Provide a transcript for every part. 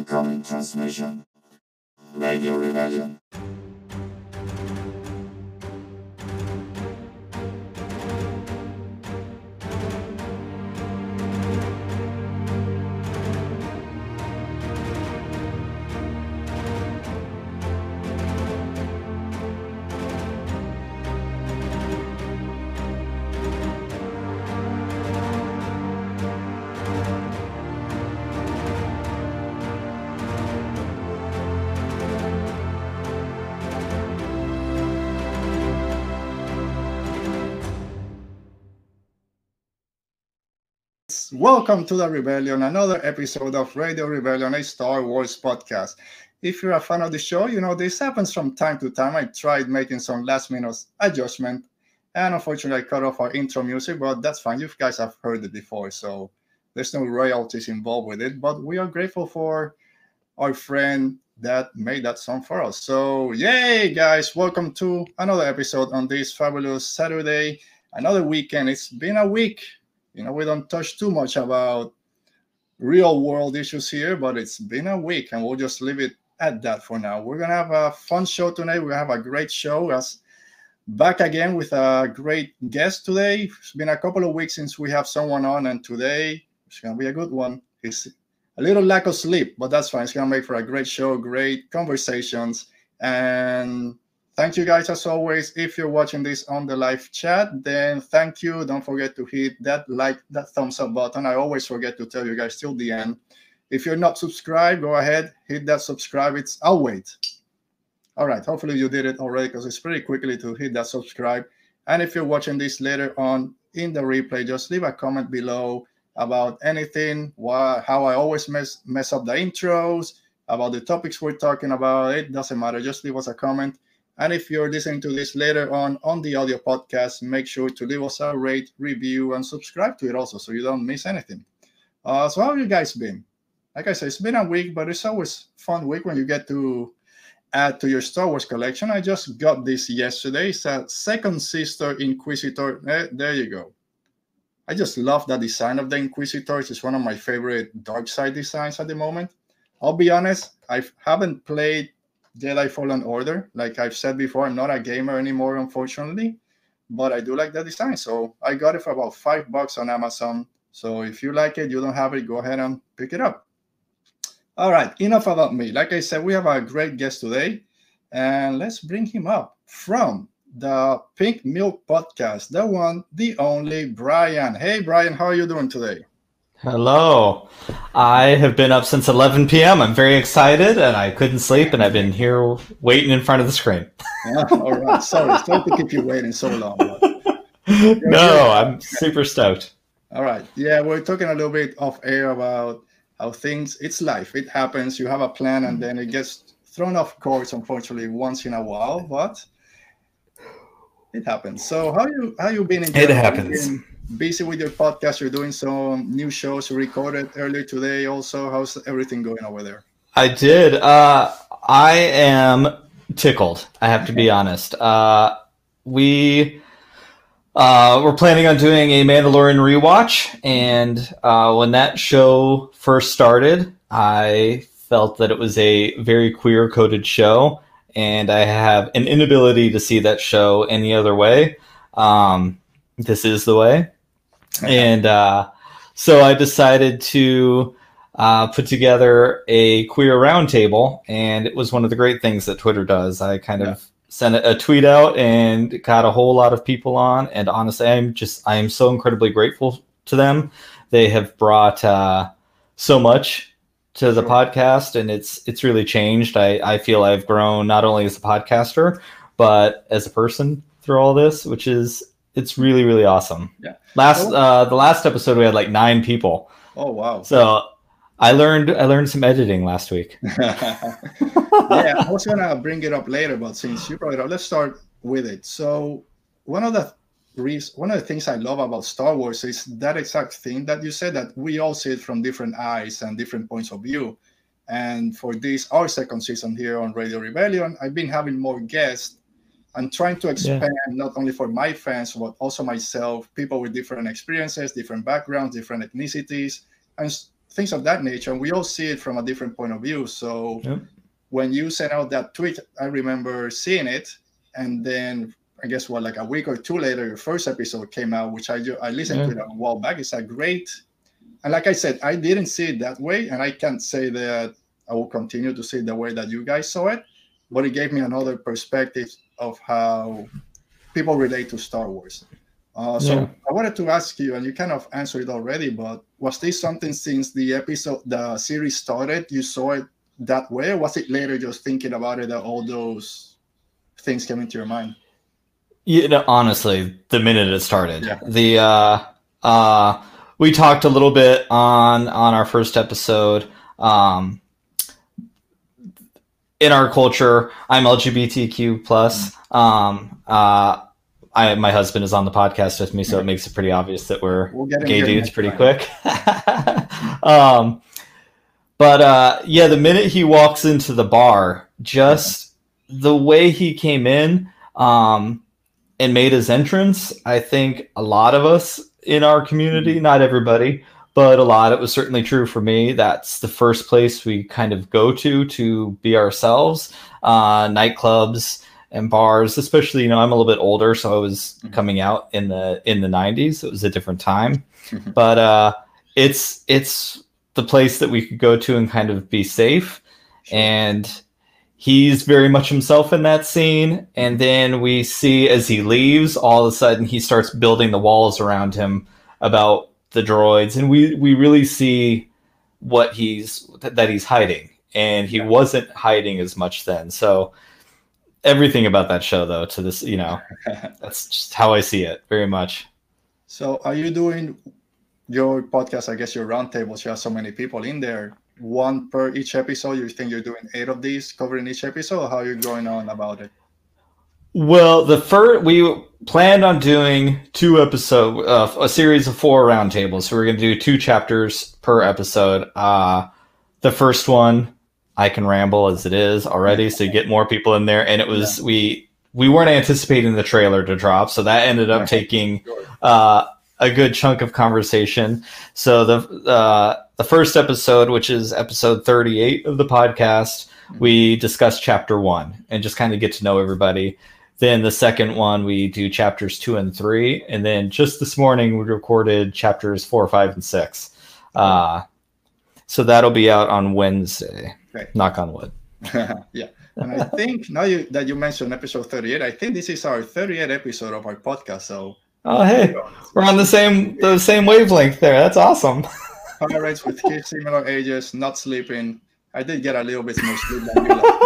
Incoming transmission. Radio Rebellion. Welcome to the Rebellion, another episode of Radio Rebellion, a Star Wars podcast. If you're a fan of the show, you know this happens from time to time. I tried making some last minute adjustment, and unfortunately, I cut off our intro music, but that's fine. You guys have heard it before, so there's no royalties involved with it. But we are grateful for our friend that made that song for us. So, yay, guys! Welcome to another episode on this fabulous Saturday, another weekend. It's been a week you know, we don't touch too much about real world issues here, but it's been a week and we'll just leave it at that for now. We're gonna have a fun show tonight. We have a great show as back again with a great guest today. It's been a couple of weeks since we have someone on, and today it's gonna be a good one. It's a little lack of sleep, but that's fine. It's gonna make for a great show, great conversations, and Thank you guys as always. If you're watching this on the live chat, then thank you. Don't forget to hit that like, that thumbs up button. I always forget to tell you guys till the end. If you're not subscribed, go ahead, hit that subscribe. It's I'll wait. All right. Hopefully you did it already because it's pretty quickly to hit that subscribe. And if you're watching this later on in the replay, just leave a comment below about anything, why, how I always mess mess up the intros, about the topics we're talking about. It doesn't matter. Just leave us a comment and if you're listening to this later on on the audio podcast, make sure to leave us a rate, review, and subscribe to it also so you don't miss anything. Uh, so how have you guys been? Like I said, it's been a week, but it's always fun week when you get to add to your Star Wars collection. I just got this yesterday. It's a Second Sister Inquisitor. Eh, there you go. I just love the design of the Inquisitors. It's one of my favorite dark side designs at the moment. I'll be honest, I haven't played Jedi Fallen Order. Like I've said before, I'm not a gamer anymore, unfortunately, but I do like the design. So I got it for about five bucks on Amazon. So if you like it, you don't have it, go ahead and pick it up. All right, enough about me. Like I said, we have a great guest today, and let's bring him up from the Pink Milk Podcast, the one, the only Bryan. Hey, Bryan, how are you doing today? Hello. I have been up since 11 p.m. I'm very excited and I couldn't sleep and I've been here waiting in front of the screen. yeah, all right. Sorry, sorry to keep you waiting so long. no, I'm super stoked. All right. Yeah, we're talking a little bit off air about how things, it's life. It happens. You have a plan and then it gets thrown off course, unfortunately, once in a while, but it happens. So how you how you been? It happens busy with your podcast. You're doing some new shows you recorded earlier today. Also, how's everything going over there? I did. Uh, I am tickled. I have to be honest. Uh, we uh, we're planning on doing a Mandalorian rewatch, and uh, when that show first started, I felt that it was a very queer coded show, and I have an inability to see that show any other way. Um, this is the way and uh, so I decided to uh, put together a queer roundtable, and it was one of the great things that Twitter does. I kind yeah. of sent a, a, tweet out and got a whole lot of people on, and honestly, I'm just I am so incredibly grateful to them. They have brought uh, so much to the sure. podcast, and it's it's really changed. I I feel I've grown not only as a podcaster but as a person through all this, which is it's really really awesome. Yeah. Last oh. uh the last episode we had like nine people. Oh wow. So I learned I learned some editing last week. yeah, I was gonna bring it up later, but since you brought it up, let's start with it. So one of the reasons, one of the things I love about Star Wars is that exact thing that you said that we all see it from different eyes and different points of view. And for this our second season here on Radio Rebellion, I've been having more guests I'm trying to expand yeah. not only for my fans, but also myself, people with different experiences, different backgrounds, different ethnicities, and things of that nature. And we all see it from a different point of view. So Yep. when you sent out that tweet, I remember seeing it, and then I guess what like a week or two later, your first episode came out, which I I listened to it a while back. It's a great, and like I said, I didn't see it that way, and I can't say that I will continue to see it the way that you guys saw it, but it gave me another perspective of how people relate to Star Wars. Uh, so Yeah. I wanted to ask you, and you kind of answered it already, but was this something since the episode, the series started, you saw it that way, or was it later just thinking about it that all those things came into your mind? You know, honestly, the minute it started, Yeah. the uh, uh, we talked a little bit on on our first episode. Um, in our culture, I'm LGBTQ plus. Um, uh, I my husband is on the podcast with me, so it makes it pretty obvious that we're We'll gay dudes pretty time. quick. um, but uh, yeah, the minute he walks into the bar, just the way he came in um, and made his entrance, I think a lot of us in our community, not everybody, but a lot, it was certainly true for me. That's the first place we kind of go to to be ourselves. Uh, nightclubs and bars, especially, you know, I'm a little bit older, so I was Mhm. coming out in the in the 90s. It was a different time Mhm. but uh, it's it's the place that we could go to and kind of be safe and he's very much himself in that scene and then we see as he leaves all of a sudden he starts building the walls around him about the droids and we we really see what he's that he's hiding and he Yeah. wasn't hiding as much then so everything about that show though to this you know that's just how i see it very much So are you doing your podcast? I guess your roundtables. You have so many people in there. One per each episode. You think you're doing eight of these covering each episode? Or how are you going on about it? Well, the first we planned on doing two episode, uh, a series of four roundtables. So we're going to do two chapters per episode. Uh, the first one, I can ramble as it is already, so you get more people in there. And it was we we weren't anticipating the trailer to drop, so that ended up Right. taking uh, a good chunk of conversation. So the uh, the first episode, which is episode thirty eight of the podcast, we discuss chapter one and just kind of get to know everybody. Then the second one, we do chapters two and three, and then just this morning we recorded chapters four, five, and six. Uh, so that'll be out on Wednesday. Right. Knock on wood. yeah. And I think now you that you mentioned episode 38, I think this is our 38th episode of our podcast. So Oh hey, we're on the same the same wavelength there. That's awesome. parents with kids similar ages, not sleeping. I did get a little bit more sleep than you.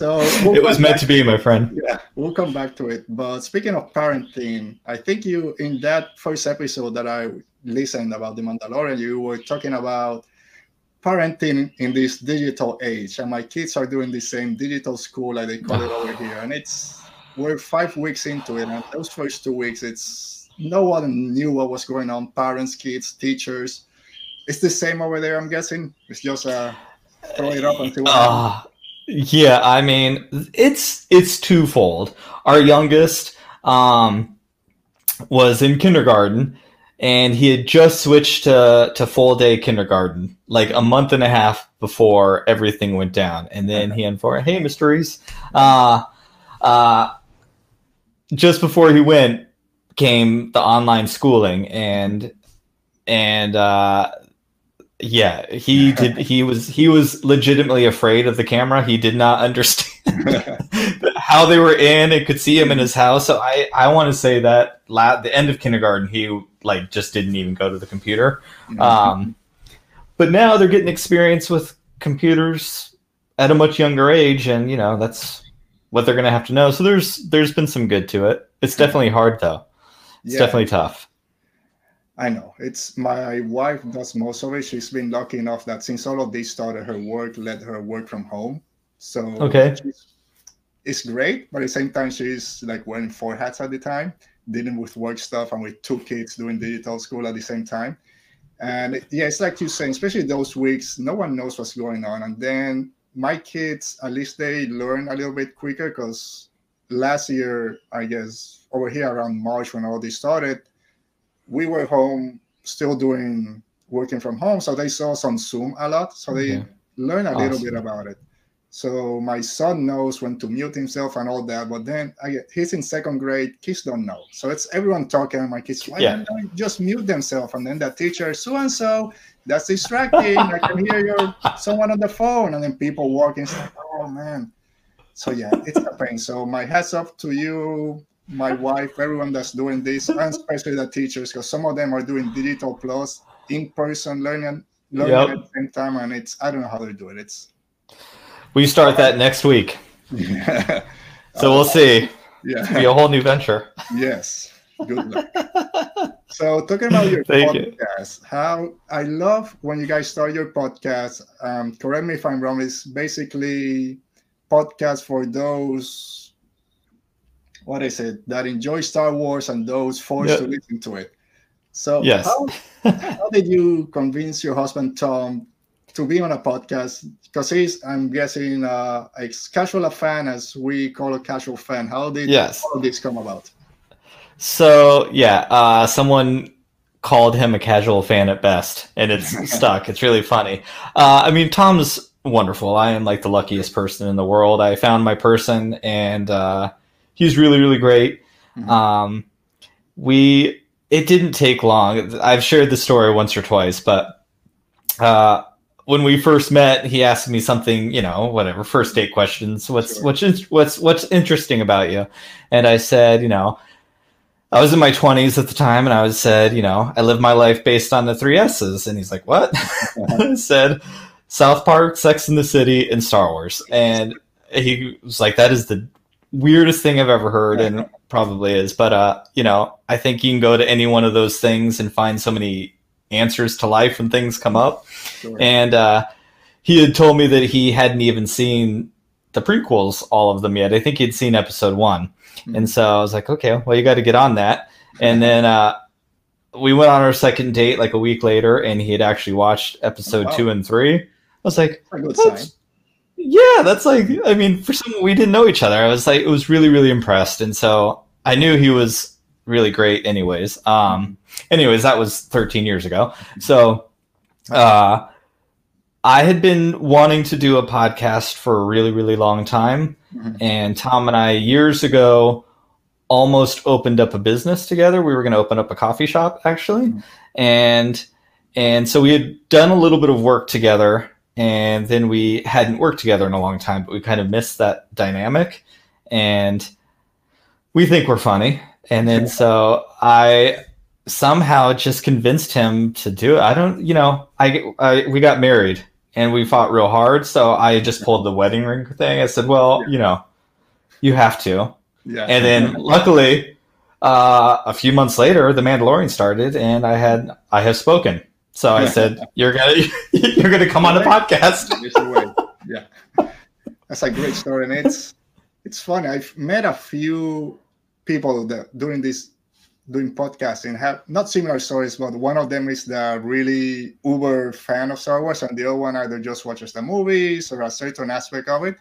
So we'll It was meant to be, my friend. Yeah, we'll come back to it. But speaking of parenting, I think you in that first episode that I listened about the Mandalorian, you were talking about parenting in this digital age. And my kids are doing the same digital school like they call it over here. And it's we're five weeks into it, and those first two weeks, it's no one knew what was going on. Parents, kids, teachers. It's the same over there, I'm guessing. It's just uh throw it up and see what. Uh, yeah, I mean, it's it's twofold. Our youngest um, was in kindergarten, and he had just switched to to full day kindergarten, like a month and a half before everything went down. And then he informed, "Hey, mysteries." Uh, uh, just before he went, came the online schooling, and and uh, yeah, he did. He was he was legitimately afraid of the camera. He did not understand how they were in and could see him in his house. So I I want to say that la- the end of kindergarten, he like just didn't even go to the computer. Um, but now they're getting experience with computers at a much younger age, and you know that's what they're gonna have to know. So there's there's been some good to it. It's definitely hard though. It's Yeah. definitely tough. I know. It's my wife does most of it. She's been lucky enough that since all of this started, her work let her work from home. So Okay. it's great, but at the same time, she's like wearing four hats at the time, dealing with work stuff and with two kids doing digital school at the same time. And yeah, it's like you're saying, especially those weeks, no one knows what's going on. And then my kids, at least they learn a little bit quicker because last year, I guess, over here around March when all this started, we were home still doing working from home, so they saw us on Zoom a lot, so they Okay. learn a little bit about it. So my son knows when to mute himself and all that, but then I, he's in second grade. Kids don't know, so it's everyone talking. My kids, why Yeah. don't they just mute themselves? And then the teacher, so and so, that's distracting. I can hear your someone on the phone, and then people walking. Like, oh man. So yeah, it's a pain. So my hats off to you, my wife, everyone that's doing this, and especially the teachers, because some of them are doing digital plus in-person learning, learning Yep. at the same time, and it's I don't know how they do it. It's We start that next week, yeah, so we'll see. yeah, It'll be a whole new venture. yes. Good luck. So talking about your Thank you. podcast, how I love when you guys start your podcast. Um, correct me if I'm wrong. It's basically podcast for those what is it that enjoy Star Wars and those forced to listen to it. So Yes. how, how did you convince your husband Tom to be on a podcast? Because he's, I'm guessing, uh, a casual fan, as we call a casual fan. How did Yes. all this come about? So yeah, uh, someone called him a casual fan at best, and it's stuck. It's really funny. Uh, I mean, Tom's wonderful. I am like the luckiest person in the world. I found my person, and uh, he's really, really great. Mhm. Um, we it didn't take long. I've shared the story once or twice, but uh, when we first met, he asked me something, you know, whatever first date questions. What's Sure. what's what's what's interesting about you? And I said, you know, I was in my twenties at the time, and I was said, you know, I live my life based on the three S's. And he's like, what? I said, South Park, Sex in the City, and Star Wars. And he was like, that is the weirdest thing I've ever heard, and probably is. But uh, you know, I think you can go to any one of those things and find so many answers to life when things come up. Sure. And uh, he had told me that he hadn't even seen the prequels, all of them yet. I think he'd seen episode one. Mhm. And so I was like, okay, well, you got to get on that. And then uh, we went on our second date like a week later, and he had actually watched episode Oh, wow. two and three. I was like, good sign. that's, yeah, that's like, I mean, for some we didn't know each other, I was like, it was really, really impressed. And so I knew he was really great, anyways. Um, anyways, that was 13 years ago. So, uh, I had been wanting to do a podcast for a really, really long time. Mhm. And Tom and I, years ago, almost opened up a business together. We were going to open up a coffee shop, actually. Mhm. And, and so we had done a little bit of work together and then we hadn't worked together in a long time, but we kind of missed that dynamic. And we think we're funny. And then so I somehow just convinced him to do it. I don't, you know, I, I we got married and we fought real hard. So I just pulled the wedding ring thing. I said, well, you know, you have to. Yeah. And then luckily, uh, a few months later, The Mandalorian started, and I had I have spoken. So I said, "You're gonna you're gonna come on the podcast." There's a way. Yeah, that's a great story, and it's it's funny. I've met a few people that during this doing podcasting have not similar stories, but one of them is the really uber fan of Star Wars, and the other one either just watches the movies or a certain aspect of it.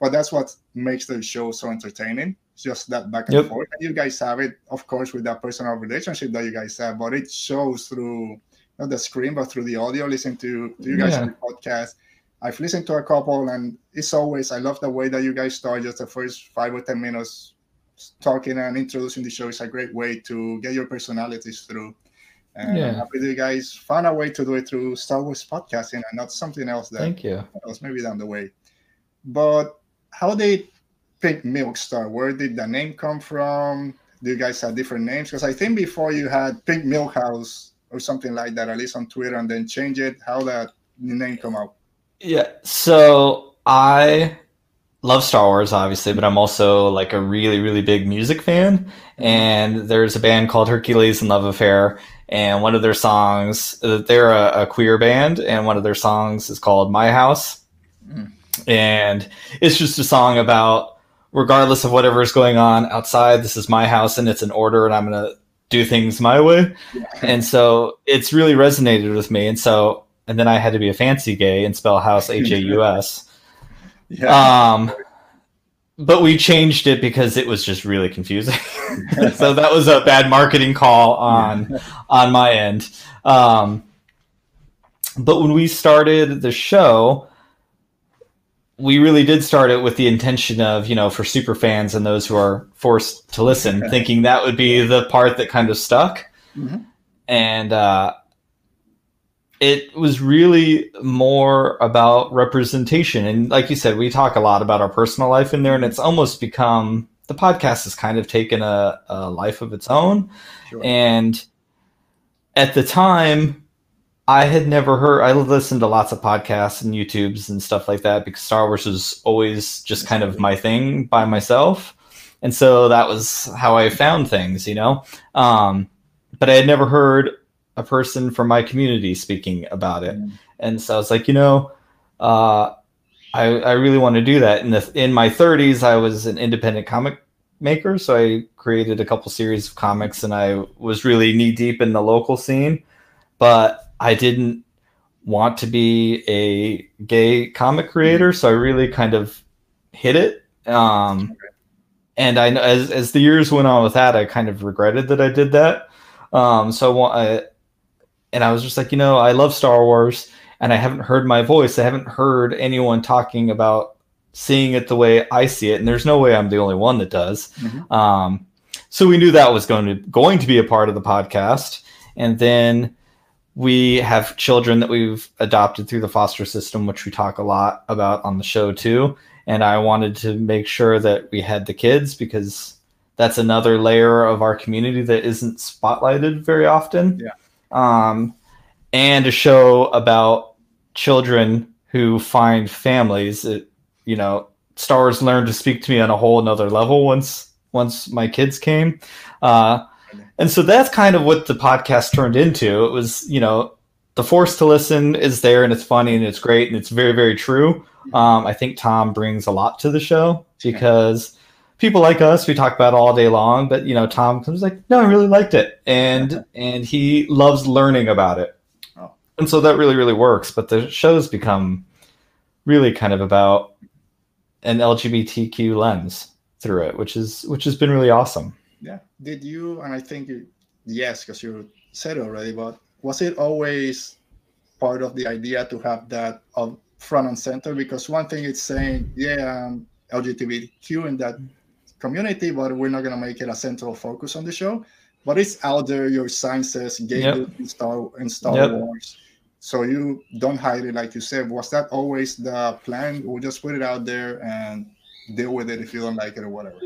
But that's what makes the show so entertaining. It's just that back and Yep. forth. And you guys have it, of course, with that personal relationship that you guys have, but it shows through not the screen, but through the audio. Listen to, to you guys Yeah. on the podcast. I've listened to a couple, and it's always I love the way that you guys start. Just the first five or ten minutes talking and introducing the show is a great way to get your personalities through. And Yeah. I'm happy that you guys found a way to do it through Star Wars podcasting and not something else that Thank you. was maybe down the way. But how did Pink Milk start? Where did the name come from? Do you guys have different names? Because I think before you had Pink Milk House or something like that, at least on Twitter, and then change it. How that name come out? Yeah. So I love Star Wars, obviously, but I'm also like a really, really big music fan. And there's a band called Hercules and Love Affair, and one of their songs, uh, they're a, a queer band, and one of their songs is called My House. Mm. And it's just a song about, regardless of whatever is going on outside, this is my house and it's in order, and I'm going to do things my way. And so it's really resonated with me. And so and then i had to be a fancy gay and spell house h-a-u-s yeah. um but we changed it because it was just really confusing. So that was a bad marketing call on on my end. Um but when we started the show, we really did start it with the intention of, you know, for super fans and those who are forced to listen, thinking that would be the part that kind of stuck. Mhm. And uh, it was really more about representation. And like you said, we talk a lot about our personal life in there, and it's almost become the podcast has kind of taken a, a life of its own. Sure. And at the time, I had never heard. I listened to lots of podcasts and YouTubes and stuff like that because Star Wars was always just kind of my thing by myself, and so that was how I found things, you know. Um, but I had never heard a person from my community speaking about it, Mm. and so I was like, you know, uh, I I really want to do that. In the in my 30s, I was an independent comic maker, so I created a couple series of comics, and I was really knee deep in the local scene, but I didn't want to be a gay comic creator, so I really kind of hit it. Um, and I know as as the years went on with that, I kind of regretted that I did that. Um, so I, and I was just like, you know, I love Star Wars, and I haven't heard my voice. I haven't heard anyone talking about seeing it the way I see it, and there's no way I'm the only one that does. Mhm. Um, so we knew that was going to going to be a part of the podcast, and then we have children that we've adopted through the foster system, which we talk a lot about on the show too. And I wanted to make sure that we had the kids because that's another layer of our community that isn't spotlighted very often. Yeah. Um, and a show about children who find families. It, you know, Star Wars learned to speak to me on a whole another level once once my kids came. Uh, and so that's kind of what the podcast turned into. It was, you know, the force to listen is there and it's funny and it's great and it's very, very true. Um, I think Tom brings a lot to the show because people like us, we talk about it all day long, but you know, Tom comes like, no, I really liked it. And and he loves learning about it. Oh. And so that really, really works. But the show's become really kind of about an LGBTQ lens through it, which is which has been really awesome. Yeah. Did you, and I think you, yes, because you said it already, but was it always part of the idea to have that of front and center? Because one thing it's saying, yeah, um, LGBTQ in that community, but we're not going to make it a central focus on the show. But it's out there, your sign says gay Yep. in Star, in Star Yep. Wars. So you don't hide it, like you said. Was that always the plan? We'll just put it out there and deal with it if you don't like it or whatever.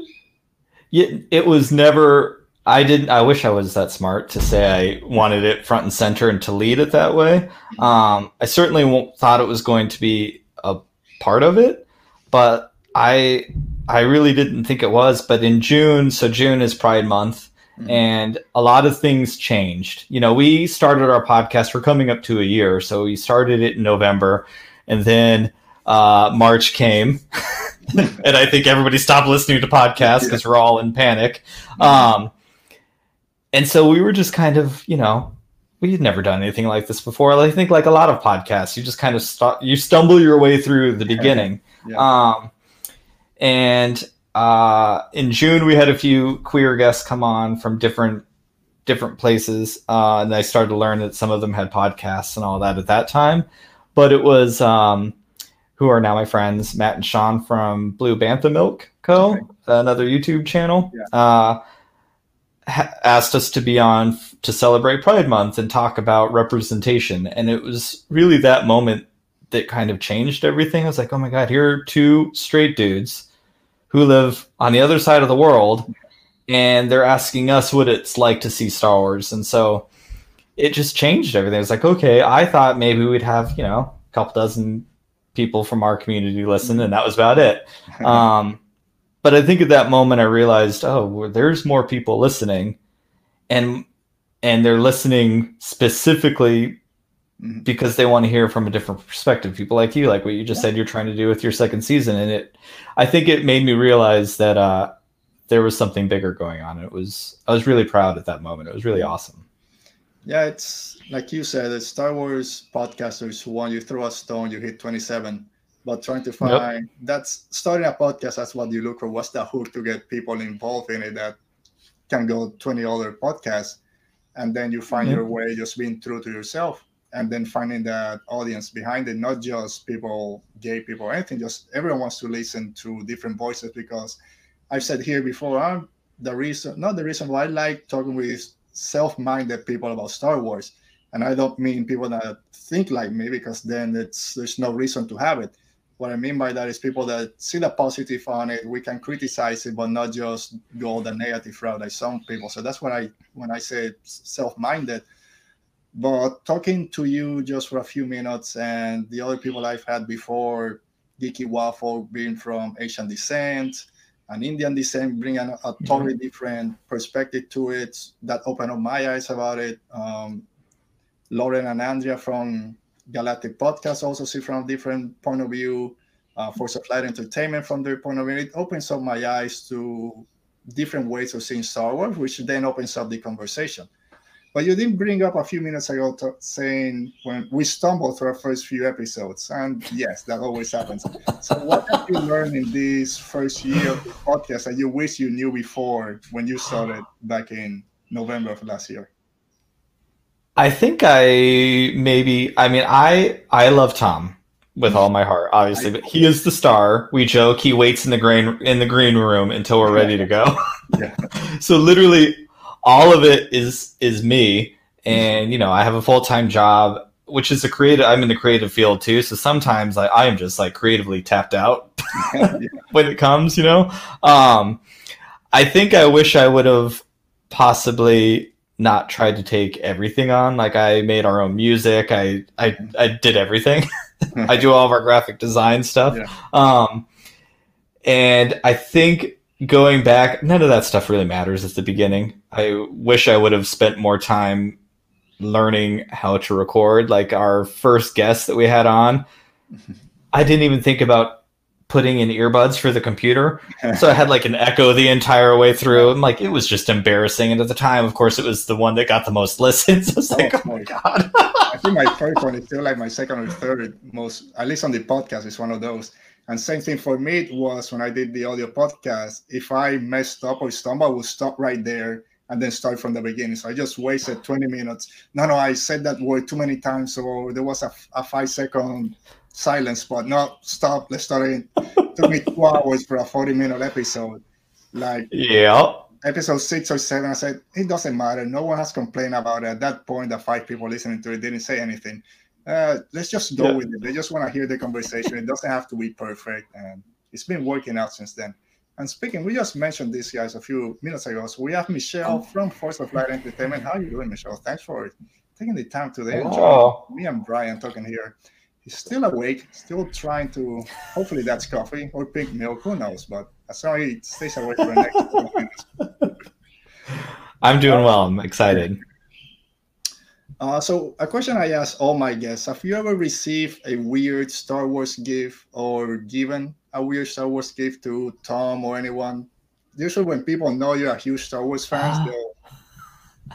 Yeah, it was never. I didn't. I wish I was that smart to say I wanted it front and center and to lead it that way. Um, I certainly thought it was going to be a part of it, but I I really didn't think it was. But in June, so June is Pride Month, Mhm. and a lot of things changed. You know, we started our podcast. We're coming up to a year, so we started it in November, and then uh, March came, and I think everybody stopped listening to podcasts because we're all in panic. Um, and so we were just kind of, you know, we had never done anything like this before. I think, like a lot of podcasts, you just kind of st- you stumble your way through the beginning. Yeah. Um, and uh, in June, we had a few queer guests come on from different different places, uh, and I started to learn that some of them had podcasts and all that at that time. But it was um, who are now my friends, Matt and Sean from Blue Bantha Milk Co., Okay. another YouTube channel. Yeah. Uh, ha- asked us to be on f- to celebrate Pride Month and talk about representation, and it was really that moment that kind of changed everything. I was like, oh my god, here are two straight dudes who live on the other side of the world, and they're asking us what it's like to see Star Wars, and so it just changed everything. It's like, okay, I thought maybe we'd have you know a couple dozen people from our community listen, and that was about it. Um, but I think at that moment I realized, oh, well, there's more people listening, and and they're listening specifically Mhm. because they want to hear from a different perspective. People like you, like what you just said, you're trying to do with your second season, and it, I think it made me realize that uh, there was something bigger going on. It was, I was really proud at that moment. It was really awesome. Yeah, it's like you said, it's Star Wars podcasters one, you throw a stone, you hit 27. But trying to find that's starting a podcast, that's what you look for. What's the hook to get people involved in it that can go 20 other podcasts? And then you find Yeah. your way just being true to yourself. and then finding that audience behind it, not just people, gay people, anything, just everyone wants to listen to different voices because I've said here before, I'm the reason, not the reason why I like talking with self-minded people about Star Wars. And I don't mean people that think like me because then it's there's no reason to have it. What I mean by that is people that see the positive on it. We can criticize it, but not just go the negative route like some people. So that's what I when I say self-minded but talking to you just for a few minutes and the other people I've had before, Geeky Waffle being from Asian descent and Indian descent, bring a, a totally mm-hmm. different perspective to it that opened up my eyes about it. Um, Lauren and Andrea from Galactic Podcast also see from a different point of view. Uh, Force of Light Entertainment from their point of view. It opens up my eyes to different ways of seeing Star Wars, which then opens up the conversation. But you didn't bring up a few minutes ago to, saying when we stumbled through our first few episodes, and yes, that always happens. So, what have you learned in this first year of the podcast that you wish you knew before when you started back in November of last year? I think I maybe. I mean, I I love Tom with all my heart, obviously, but he is the star. We joke he waits in the green in the green room until we're ready to go. Yeah. so literally all of it is is me. And you know i have a full-time job which is a creative i'm in the creative field too. So sometimes i, I am just like creatively tapped out when it comes you know? Um i think i wish i would have possibly not tried to take everything on. Like i made our own music. I i, I did everything. I do all of our graphic design stuff. Yeah. um and i think going back, none of that stuff really matters at the beginning. I wish I would have spent more time learning how to record. Like our first guest that we had on, I didn't even think about putting in earbuds for the computer. So I had like an echo the entire way through. And like it was just embarrassing. And at the time, of course, it was the one that got the most listens. I was like, oh, oh my God. I think my first one is still like my second or third most, at least on the podcast, is one of those. And same thing for me it was when I did the audio podcast. If I messed up or stumbled, I would stop right there and then start from the beginning. So I just wasted 20 minutes. No, no, I said that word too many times. So there was a, a five second silence spot. No, stop. Let's start. It took me two hours for a 40 minute episode. Like, yeah. Episode six or seven, I said, it doesn't matter. No one has complained about it. At that point, the five people listening to it didn't say anything uh, let's just go yeah. with it. They just want to hear the conversation. It doesn't have to be perfect, and it's been working out since then. And speaking, we just mentioned this guys a few minutes ago. So we have Michelle from Force of Light Entertainment. How are you doing, Michelle? Thanks for taking the time today. Oh. Me and Bryan talking here. He's still awake, still trying to. Hopefully, that's coffee or pink milk. Who knows? But as long as he stays awake for the next few minutes. I'm doing well. I'm excited. Uh, so a question I ask all my guests: Have you ever received a weird Star Wars gift or given a weird Star Wars gift to Tom or anyone? Usually, when people know you're a huge Star Wars fan, uh. they'll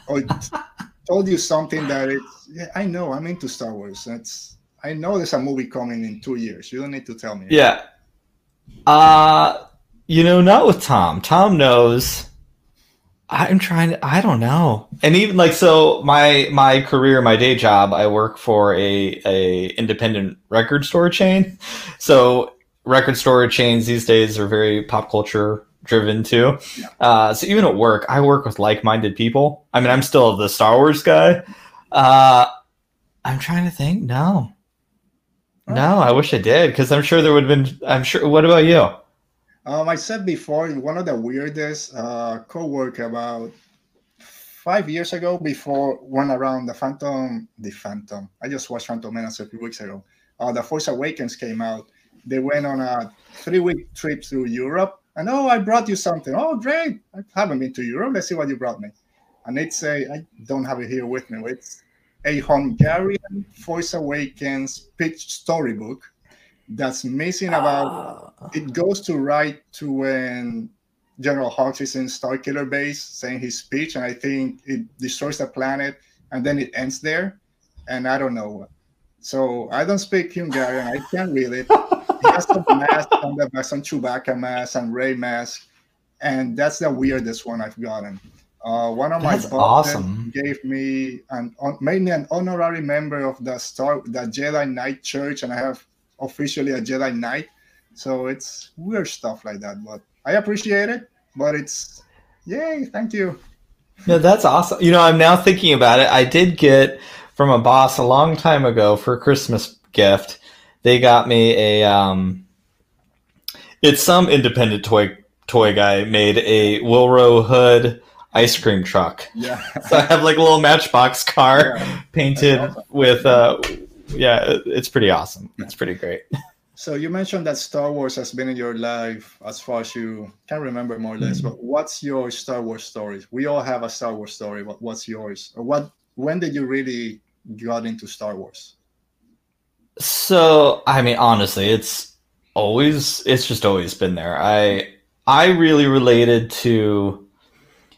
or told you something that it's. Yeah, I know. I'm into Star Wars. That's. I know there's a movie coming in two years. You don't need to tell me. Yeah. Uh, you know, not with Tom. Tom knows I'm trying to, I don't know. And even like, so my, my career, my day job, I work for a, a independent record store chain. So record store chains these days are very pop culture driven too. Uh, so even at work, I work with like-minded people. I mean, I'm still the Star Wars guy. Uh, I'm trying to think. No, no, I wish I did because I'm sure there would have been. I'm sure. What about you? Um, I said before, one of the weirdest uh, co-work about five years ago, before one around the Phantom, the Phantom. I just watched Phantom Menace a few weeks ago. Uh, the Force Awakens came out. They went on a three-week trip through Europe, and oh, I brought you something. Oh, great! I haven't been to Europe. Let's see what you brought me. And it's a I don't have it here with me. It's a Hungarian Force Awakens pitch storybook that's missing about uh, it goes to right to when General Hux is in Starkiller base saying his speech, and I think it destroys the planet, and then it ends there, and I don't know. So I don't speak Hungarian. I can't read it. He has some mask on the back, some Chewbacca mask and Rey mask, and that's the weirdest one I've gotten. Uh, one of my bosses awesome. gave me an on, made me an honorary member of the Star the Jedi Knight Church, and I have officially a Jedi Knight. So it's weird stuff like that, but I appreciate it. But it's yay! Thank you. No, that's awesome. You know, I'm now thinking about it. I did get from a boss a long time ago for a Christmas gift. They got me a um it's some independent toy toy guy made a Willrow Hood ice cream truck. Yeah. So I have like a little matchbox car Yeah. painted awesome. with uh yeah, it's pretty awesome. It's pretty great. So you mentioned that Star Wars has been in your life as far as you can remember, more or less. Mm-hmm. But what's your Star Wars story? We all have a Star Wars story. But what's yours? Or what? When did you really got into Star Wars? So, I mean, honestly, it's always it's just always been there. I I really related to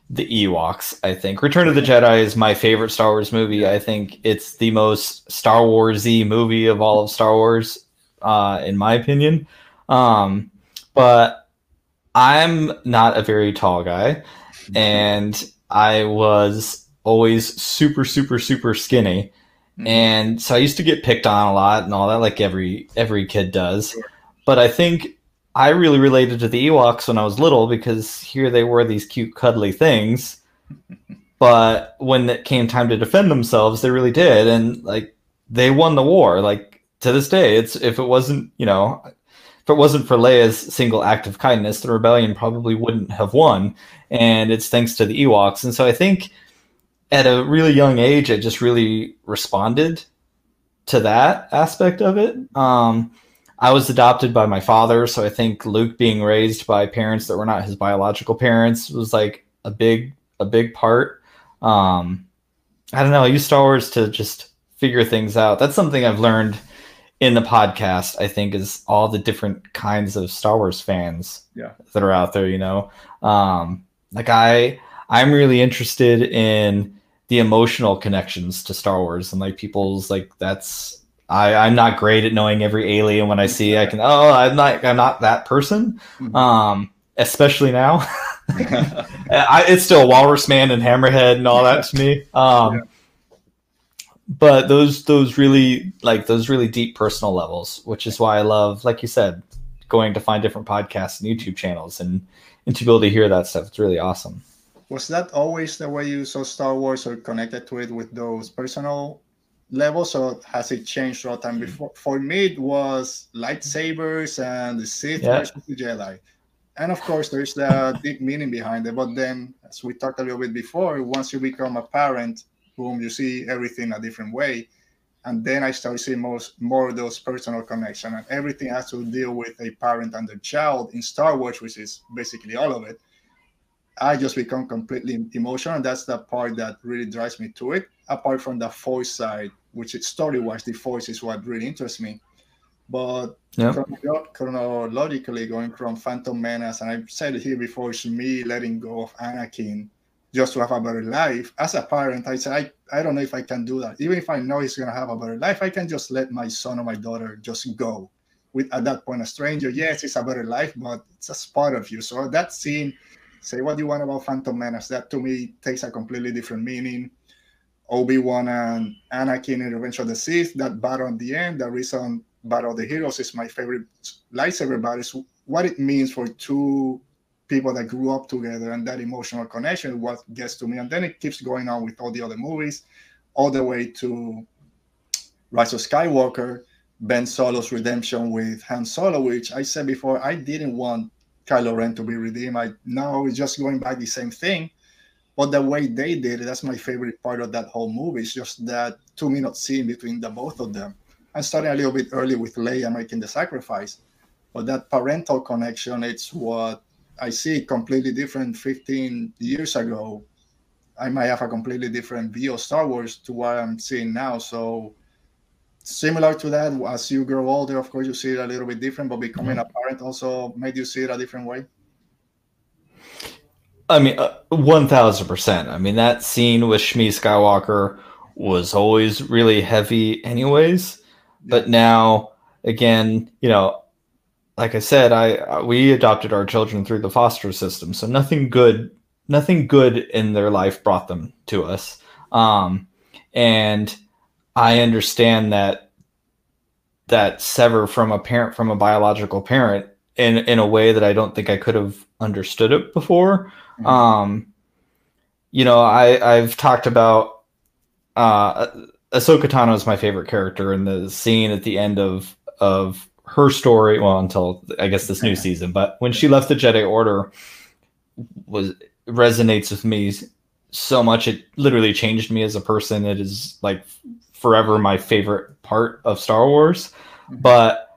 the Ewoks, I think. Return of the Jedi is my favorite Star Wars movie. I think it's the most Star Warsy movie of all of Star Wars, uh, in my opinion. Um, but I'm not a very tall guy, and I was always super, super, super skinny Mhm. and so I used to get picked on a lot and all that, like every every kid does. But I think I really related to the Ewoks when I was little because here they were these cute, cuddly things. But when it came time to defend themselves, they really did, and like they won the war. Like to this day, it's if it wasn't you know if it wasn't for Leia's single act of kindness, the rebellion probably wouldn't have won. And it's thanks to the Ewoks. And so I think at a really young age, I just really responded to that aspect of it. Um, I was adopted by my father, so I think Luke being raised by parents that were not his biological parents was like a big a big part. Um, I don't know. I use Star Wars to just figure things out. That's something I've learned in the podcast. I think is all the different kinds of Star Wars fans Yeah. that are out there. You know, um, like I I'm really interested in the emotional connections to Star Wars and like people's like that's I I'm not great at knowing every alien when I see I can oh I'm not I'm not that person. Mhm. um especially now. I, it's still Walrus Man and Hammerhead and all that to me. Um Yeah. but those those really like those really deep personal levels which is why I love like you said going to find different podcasts and YouTube channels and and to be able to hear that stuff. It's really awesome. Was that always the way you saw Star Wars or connected to it with those personal levels, or has it changed throughout time? Hmm. Before, for me, it was lightsabers and the Sith Yeah. versus the Jedi, and of course, there's the deep meaning behind it. But then, as we talked a little bit before, once you become a parent, boom, you see everything a different way. And then I started seeing most more of those personal connection, and everything has to deal with a parent and their child in Star Wars, which is basically all of it. I just become completely emotional. And that's the part that really drives me to it. Apart from the voice side, which is story wise, the voice is what really interests me. But Yeah. chronologically, going from Phantom Menace, and I've said it here before, it's me letting go of Anakin just to have a better life. As a parent, I say, I, I don't know if I can do that. Even if I know he's going to have a better life, I can just let my son or my daughter just go. With at that point, a stranger, yes, it's a better life, but it's a part of you. So that scene, say what do you want about Phantom Menace, that to me takes a completely different meaning. Obi Wan and Anakin in Revenge of the Sith, that battle at the end, the reason Battle of the Heroes is my favorite lightsaber battle is what it means for two people that grew up together and that emotional connection, what gets to me. And then it keeps going on with all the other movies, all the way to Rise of Skywalker, Ben Solo's redemption with Han Solo, which I said before, I didn't want Kylo Ren to be redeemed. I now it's just going back the same thing. But the way they did it, that's my favorite part of that whole movie. It's just that two minute scene between the both of them. I'm starting a little bit early with Leia making the sacrifice. But that parental connection, it's what I see completely different 15 years ago. I might have a completely different view of Star Wars to what I'm seeing now. So similar to that, as you grow older, of course, you see it a little bit different, but becoming mm-hmm. a parent also made you see it a different way. I mean, uh, one thousand percent. I mean, that scene with Shmi Skywalker was always really heavy, anyways. But now, again, you know, like I said, I uh, we adopted our children through the foster system, so nothing good nothing good in their life brought them to us. Um, and I understand that that sever from a parent from a biological parent in in a way that I don't think I could have understood it before. Mhm. Um, you know, I I've talked about uh, Ahsoka Tano is my favorite character, and the scene at the end of of her story, well, until I guess this new season, but when she left the Jedi Order, was resonates with me so much. It literally changed me as a person. It is like forever my favorite part of Star Wars, Mhm. but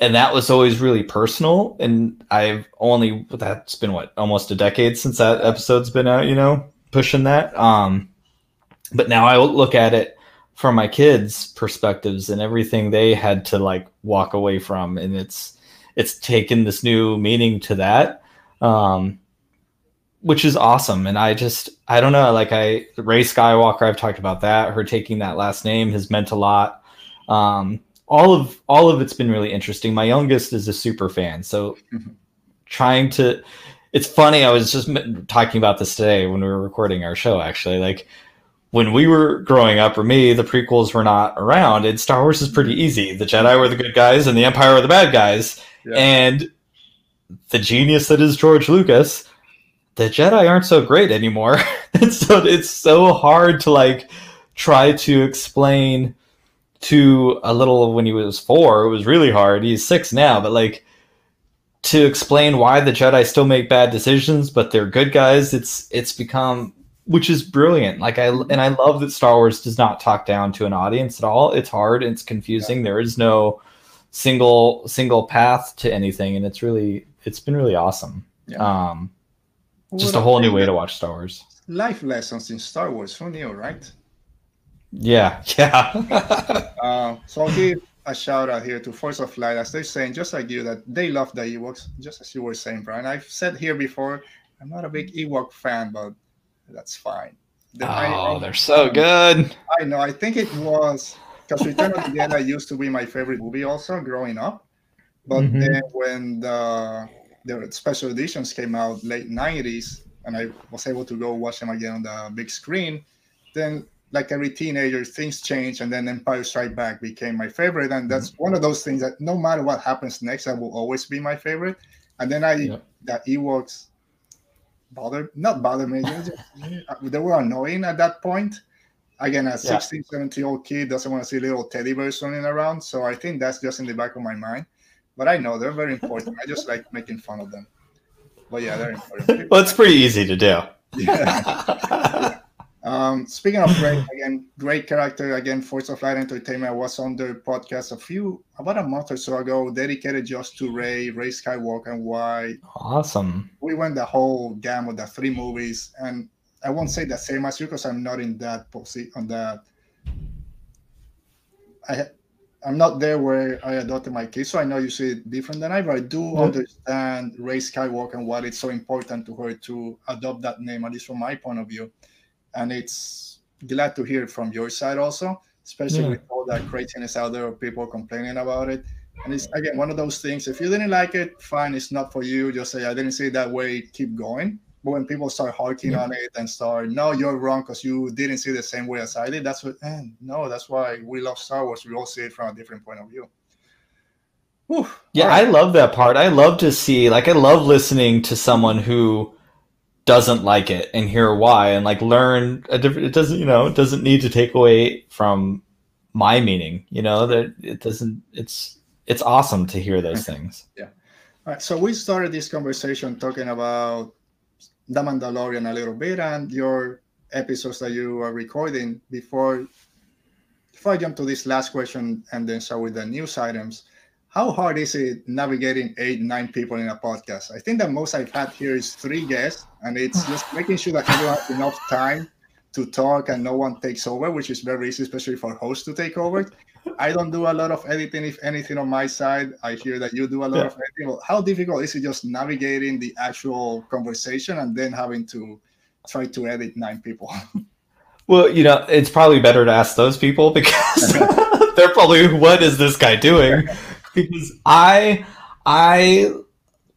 and that was always really personal. And I've only that's been what almost a decade since that episode's been out. You know, pushing that. Um, but now I look at it from my kids' perspectives and everything they had to like walk away from, and it's it's taken this new meaning to that, um, which is awesome. And I just I don't know, like I Rey Skywalker, I've talked about that. Her taking that last name has meant a lot. Um, all of all of it's been really interesting. My youngest is a super fan, so Mhm. trying to. It's funny. I was just m- talking about this today when we were recording our show. Actually, like when we were growing up, or me, the prequels were not around. And Star Wars is pretty easy. The Jedi were the good guys, and the Empire were the bad guys. Yeah. And the genius that is George Lucas, the Jedi aren't so great anymore. and so it's so hard to like try to explain to a little when he was four. It was really hard. He's six now, but like to explain why the Jedi still make bad decisions, but they're good guys. It's it's become which is brilliant. Like I and I love that Star Wars does not talk down to an audience at all. It's hard. It's confusing. There is no single single path to anything, and it's really it's been really awesome. Yeah. Um, just a whole new way to watch Star Wars. Life lessons in Star Wars. Who knew, right? Yeah, yeah. Uh, so I'll give a shout out here to Force of Light as they're saying, just like you, that they love the Ewoks, just as you were saying, Bryan. I've said here before, I'm not a big Ewok fan, but that's fine. The- I- oh, they're so good. I know. I think it was because Return of the Jedi used to be my favorite movie also growing up. But Mhm. then when the the special editions came out late '90s, and I was able to go watch them again on the big screen, then like every teenager, things change, and then Empire Strike Back became my favorite, and that's one of those things that no matter what happens next, that will always be my favorite. And then I Yep. the Ewoks bother not bother me. they just- they were annoying at that point. Again, a Yeah. 16, 17 year old kid doesn't want to see little teddy bears running around. So I think that's just in the back of my mind. But I know they're very important. I just like making fun of them. But yeah, they're important. well, it's pretty easy to do. Yeah. Um, speaking of great, again, great character. Again, Force of Light Entertainment was on their podcast a few about a month or so ago, dedicated just to Rey, Rey Skywalker, and why awesome. we went the whole gamut, the three movies, and I won't say the same as you because I'm not in that posi- on that. I I'm not there where I adopted my kids, so I know you see it different than I. But I do understand Rey Skywalker and why it's so important to her to adopt that name, at least from my point of view. And it's glad to hear from your side also, especially Yeah. with all that craziness out there of people complaining about it. And it's again one of those things. If you didn't like it, fine. It's not for you. Just say I didn't see it that way. Keep going. But when people start harking Yeah. on it and start, no, you're wrong because you didn't see the same way as I did. That's what. And no, that's why we love Star Wars. We all see it from a different point of view. Whew. Yeah, All right. I love that part. I love to see, like, I love listening to someone who doesn't like it and hear why and like learn a different. It doesn't, you know, it doesn't need to take away from my meaning. You know that it doesn't. It's it's awesome to hear those things. Yeah. All right, so we started this conversation talking about The Mandalorian a little bit and your episodes that you are recording before before I jump to this last question and then start with the news items. How hard is it navigating eight, nine people in a podcast? I think the most I've had here is three guests, and it's just making sure that everyone has enough time to talk and no one takes over, which is very easy, especially for hosts to take over. I don't do a lot of editing, if anything, on my side. I hear that you do a lot Yeah. of editing. Well, how difficult is it just navigating the actual conversation and then having to try to edit nine people? Well, you know, it's probably better to ask those people because they're probably what is this guy doing? Because I I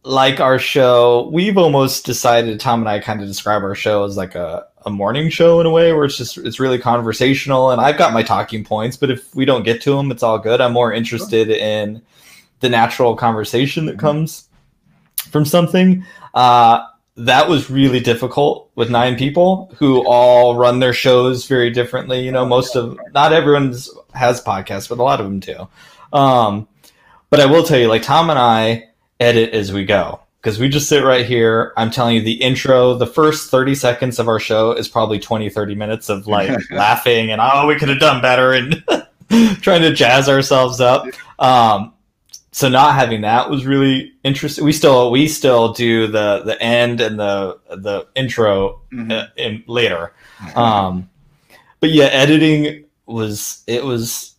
like our show. We've almost decided Tom and I kind of describe our show as like a, a morning show in a way where it's just it's really conversational and I've got my talking points, but if we don't get to them, it's all good. I'm more interested in the natural conversation that Mhm. comes from something. Uh, that was really difficult with nine people who all run their shows very differently. You know, most of not everyone's has podcasts, but a lot of them do. Um, but I will tell you, like Tom and I edit as we go because we just sit right here. I'm telling you, the intro, the first 30 seconds of our show is probably 20, 30 minutes of like laughing and oh, we could have done better and trying to jazz ourselves up. Um, so not having that was really interesting. We still we still do the the end and the the intro Mhm. uh, in later. Um, but yeah, editing was it was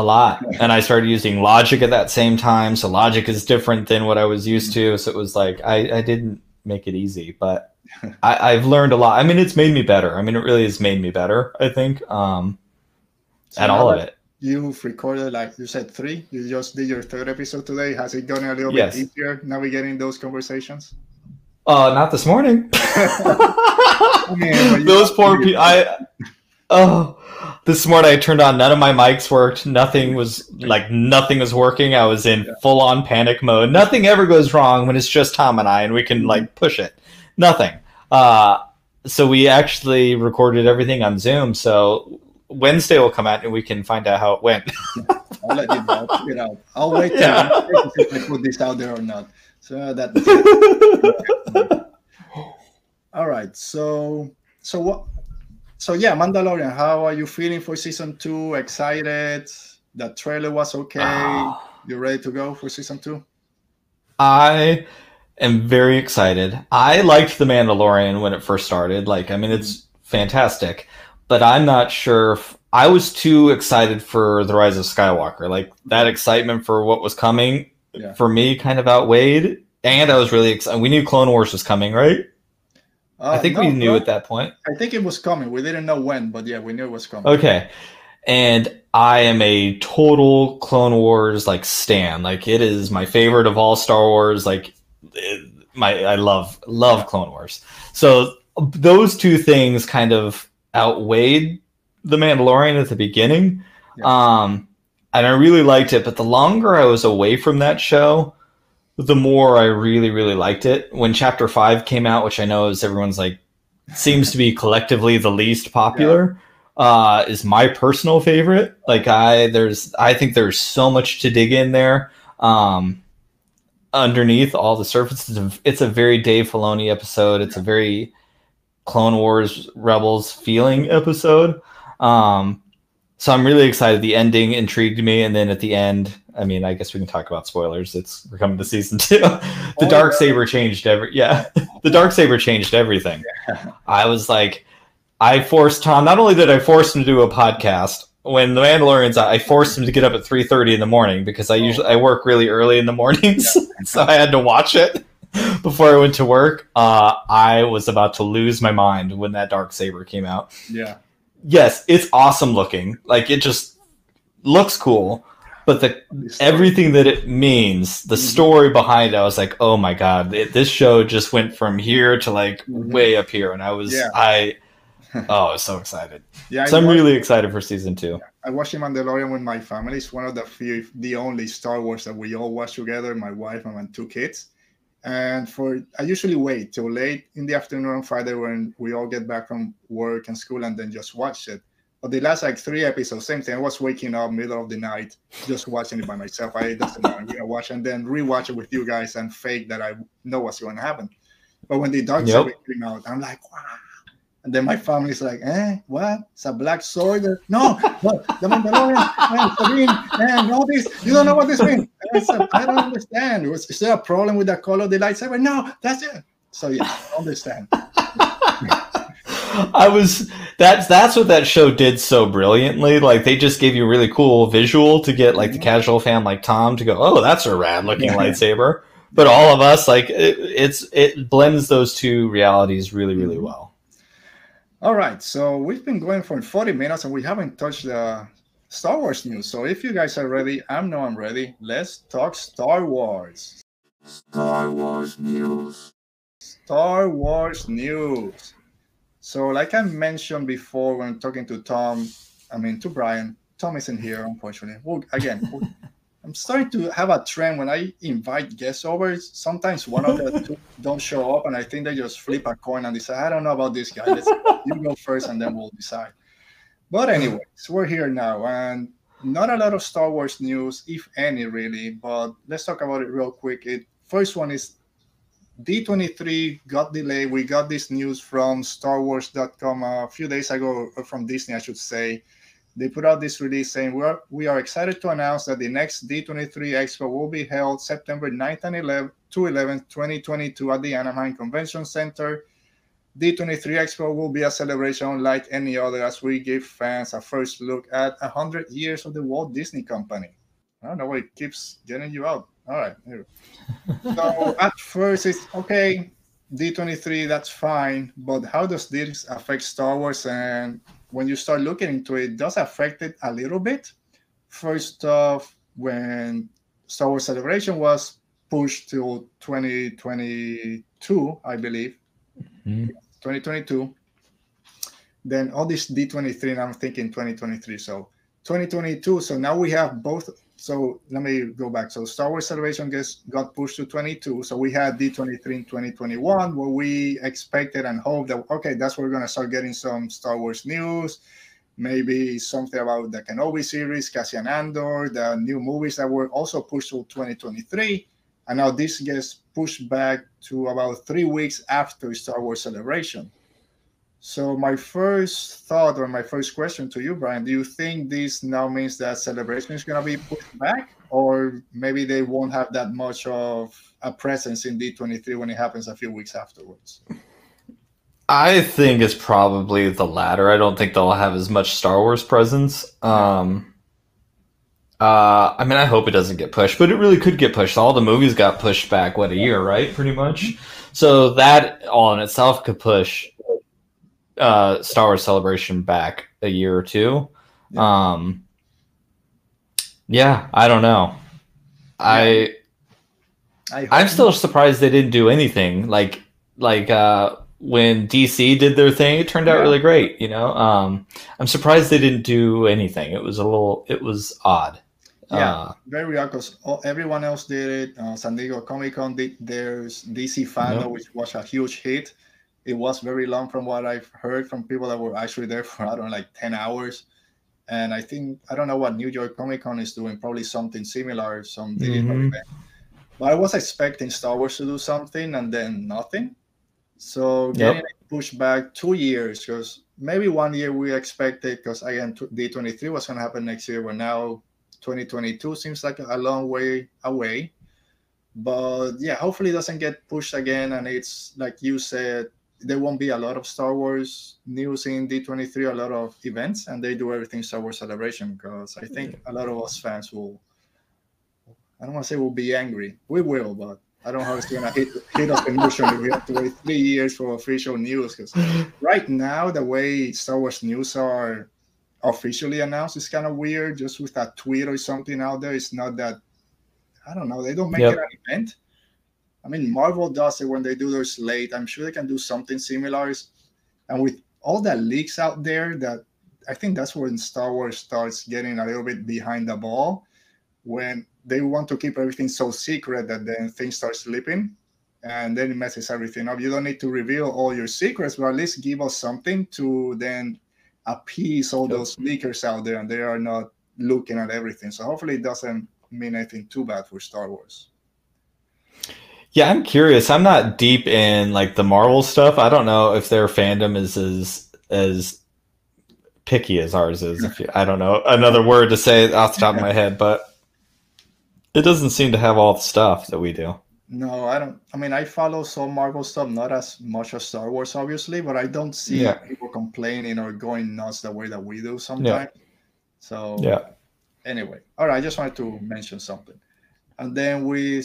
a lot, and I started using Logic at that same time. So Logic is different than what I was used to. So it was like I I didn't make it easy, but I, I've learned a lot. I mean, it's made me better. I mean, it really has made me better. I think um, So at all of it. You've recorded, like you said, three. You just did your third episode today. Has it gone a little Yes. bit easier navigating those conversations? Uh, not this morning. mean, Those poor people. I oh, this morning I turned on. None of my mics worked. Nothing was like nothing was working. I was in Yeah. full on panic mode. Nothing ever goes wrong when it's just Tom and I, and we can like push it. Nothing. Uh, so we actually recorded everything on Zoom. So Wednesday will come out and we can find out how it went. I'll let you know. I'll it out. I'll wait Yeah. to see if I put this out there or not. So that. All right. So so what? So yeah, Mandalorian. How are you feeling for season two? Excited? The trailer was okay. Ah. You ready to go for season two? I am very excited. I liked The Mandalorian when it first started. Like, I mean, it's fantastic, but I'm not sure if I was too excited for The Rise of Skywalker. Like, that excitement for what was coming Yeah. for me kind of outweighed. And I was really excited. We knew Clone Wars was coming, right? I Uh, think no, we knew no, at that point. I think it was coming. We didn't know when, but yeah, we knew it was coming. Okay. And I am a total Clone Wars like stan. Like it is my favorite of all Star Wars. Like it- my I love love Clone Wars. So those two things kind of outweighed the Mandalorian at the beginning. Yeah. Um and I really liked it, but the longer I was away from that show, the more I really, really liked it. When chapter five came out, which I know is everyone's like seems to be collectively the least popular, uh, is my personal favorite. Like I there's I think there's so much to dig in there. Um underneath all the surface. It's a, it's a very Dave Filoni episode. It's a very Clone Wars Rebels feeling episode. Um, so I'm really excited. The ending intrigued me, and then at the end, I mean, I guess we can talk about spoilers. It's we're coming to season two. the Oh, dark saber changed every. Yeah, the dark saber changed everything. I was like, I forced Tom. Not only did I force him to do a podcast when the Mandalorian's out, I forced him to get up at three thirty in the morning because I usually I work really early in the mornings, so I had to watch it before I went to work. Uh, I was about to lose my mind when that dark saber came out. Yeah. Yes, it's awesome looking. Like it just looks cool, but the everything that it means, the Mhm. story behind it, I was like, oh my god, it, this show just went from here to like Mhm. way up here, and I was Yeah. I oh, I was so excited. Yeah, so I I'm watched- really excited for season two. I watched The Mandalorian with my family. It's one of the few, the only Star Wars that we all watch together. My wife and my two kids. And for I usually wait till late in the afternoon on Friday when we all get back from work and school, and then just watch it. But the last like three episodes, same thing. I was waking up middle of the night, just watching it by myself. I doesn't. I'm gonna watch and then rewatch it with you guys and fake that I know what's going to happen. But when the Dark Yep. Came out, I'm like, wow. And then my family's like, eh, what? It's a black sword? No, the Mandalorian and Sabine and all this. You don't know what this means. I don't understand. Was, is there a problem with the color of the lightsaber? No, that's it. So yeah, I understand. I was that's that's what that show did so brilliantly. Like they just gave you a really cool visual to get like the Mhm. casual fan like Tom to go, oh, that's a rad looking Yeah. lightsaber. But all of us, like it, it's it blends those two realities really, really Mhm. well. All right, so we've been going for 40 minutes and we haven't touched the Star Wars news. So if you guys are ready, I'm know I'm ready. Let's talk Star Wars. Star Wars news. Star Wars news. So, like I mentioned before when talking to Tom, I mean to Bryan, Tom isn't here, unfortunately. Well, again, we'll- I'm starting to have a trend when I invite guests over. Sometimes one of the two don't show up, and I think they just flip a coin and decide, I don't know about this guy. Let's you go first, and then we'll decide. But anyways, we're here now, and not a lot of Star Wars news, if any, really. But let's talk about it real quick. It first one is D23 got delayed. We got this news from StarWars.com a few days ago, or from Disney, I should say. They put out this release saying we're, we are excited to announce that the next D23 Expo will be held September 9th and 11th to 11th, 2022 at the Anaheim Convention Center. D23 Expo will be a celebration unlike any other as we give fans a first look at 100 years of the Walt Disney Company. I don't know why it keeps getting you out. All right. here. So at first it's okay, D23, that's fine, but how does this affect Star Wars? And when you start looking into it, it does affect it a little bit. First off, when Star Wars Celebration was pushed to 2022, I believe, Mhm. 2022. Then all this D23, and I'm thinking 2023. So 2022. So now we have both. So let me go back. So Star Wars Celebration gets got pushed to 22. So we had D23 in 2021, where we expected and hoped that okay, that's where we're gonna start getting some Star Wars news, maybe something about the Kenobi series, Cassian Andor, the new movies that were also pushed to 2023. And now this gets pushed back to about three weeks after Star Wars Celebration. So my first thought or my first question to you, Bryan, do you think this now means that celebration is going to be pushed back, or maybe they won't have that much of a presence in D23 when it happens a few weeks afterwards? I think it's probably the latter. I don't think they'll have as much Star Wars presence. Um, uh, I mean, I hope it doesn't get pushed, but it really could get pushed. All the movies got pushed back, what, a year, right? Pretty much. So that all in itself could push uh, Star Wars Celebration back a year or two. Um, yeah, I don't know. I, I I'm still surprised they didn't do anything. Like like uh when DC did their thing, it turned out Yeah. really great, you know. Um I'm surprised they didn't do anything. It was a little it was odd. Yeah. Uh, very odd because everyone else did it. Uh, San Diego Comic Con did theirs. DC Fandom, Yep. which was a huge hit. It was very long from what I've heard from people that were actually there for I don't know, like ten hours. And I think I don't know what New York Comic Con is doing. Probably something similar, some digital Mhm. event. But I was expecting Star Wars to do something and then nothing. So Yep. getting it pushed back two years because maybe one year we expected because again D23 was going to happen next year, but now 2022 seems like a long way away. But yeah, hopefully it doesn't get pushed again. And it's like you said, there won't be a lot of Star Wars news in D23, a lot of events, and they do everything Star Wars celebration because I think a lot of us fans will, I don't want to say we'll be angry. We will, but I don't know how it's going to hit, hit us emotionally. We have to wait three years for official news because right now, the way Star Wars news are officially announced is kind of weird. Just with a tweet or something out there, it's not that. I don't know. They don't make Yep. it an event. I mean, Marvel does it when they do their slate. I'm sure they can do something similar. And with all the leaks out there, that I think that's when Star Wars starts getting a little bit behind the ball. When they want to keep everything so secret that then things start slipping and then it messes everything up. You don't need to reveal all your secrets, but at least give us something to then appease all Yep. those leakers out there and they are not looking at everything. So hopefully it doesn't mean anything too bad for Star Wars. Yeah, I'm curious. I'm not deep in like the Marvel stuff. I don't know if their fandom is as as picky as ours is. If you, I don't know another word to say off the top of my head, but it doesn't seem to have all the stuff that we do. No, I don't. I mean, I follow some Marvel stuff, not as much as Star Wars, obviously, but I don't see Yeah. people complaining or going nuts the way that we do sometimes. So, Yeah. anyway, all right, I just wanted to mention something. And then we,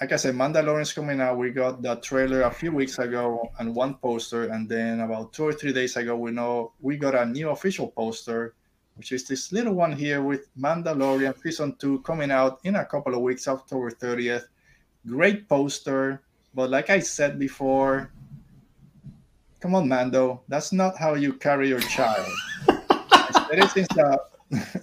like I said, Mandalorian's coming out. We got the trailer a few weeks ago and one poster, and then about two or three days ago, we know we got a new official poster, which is this little one here with Mandalorian season two coming out in a couple of weeks, October 30th. great poster, but like I said before, come on, Mando, that's not how you carry your child. Since the,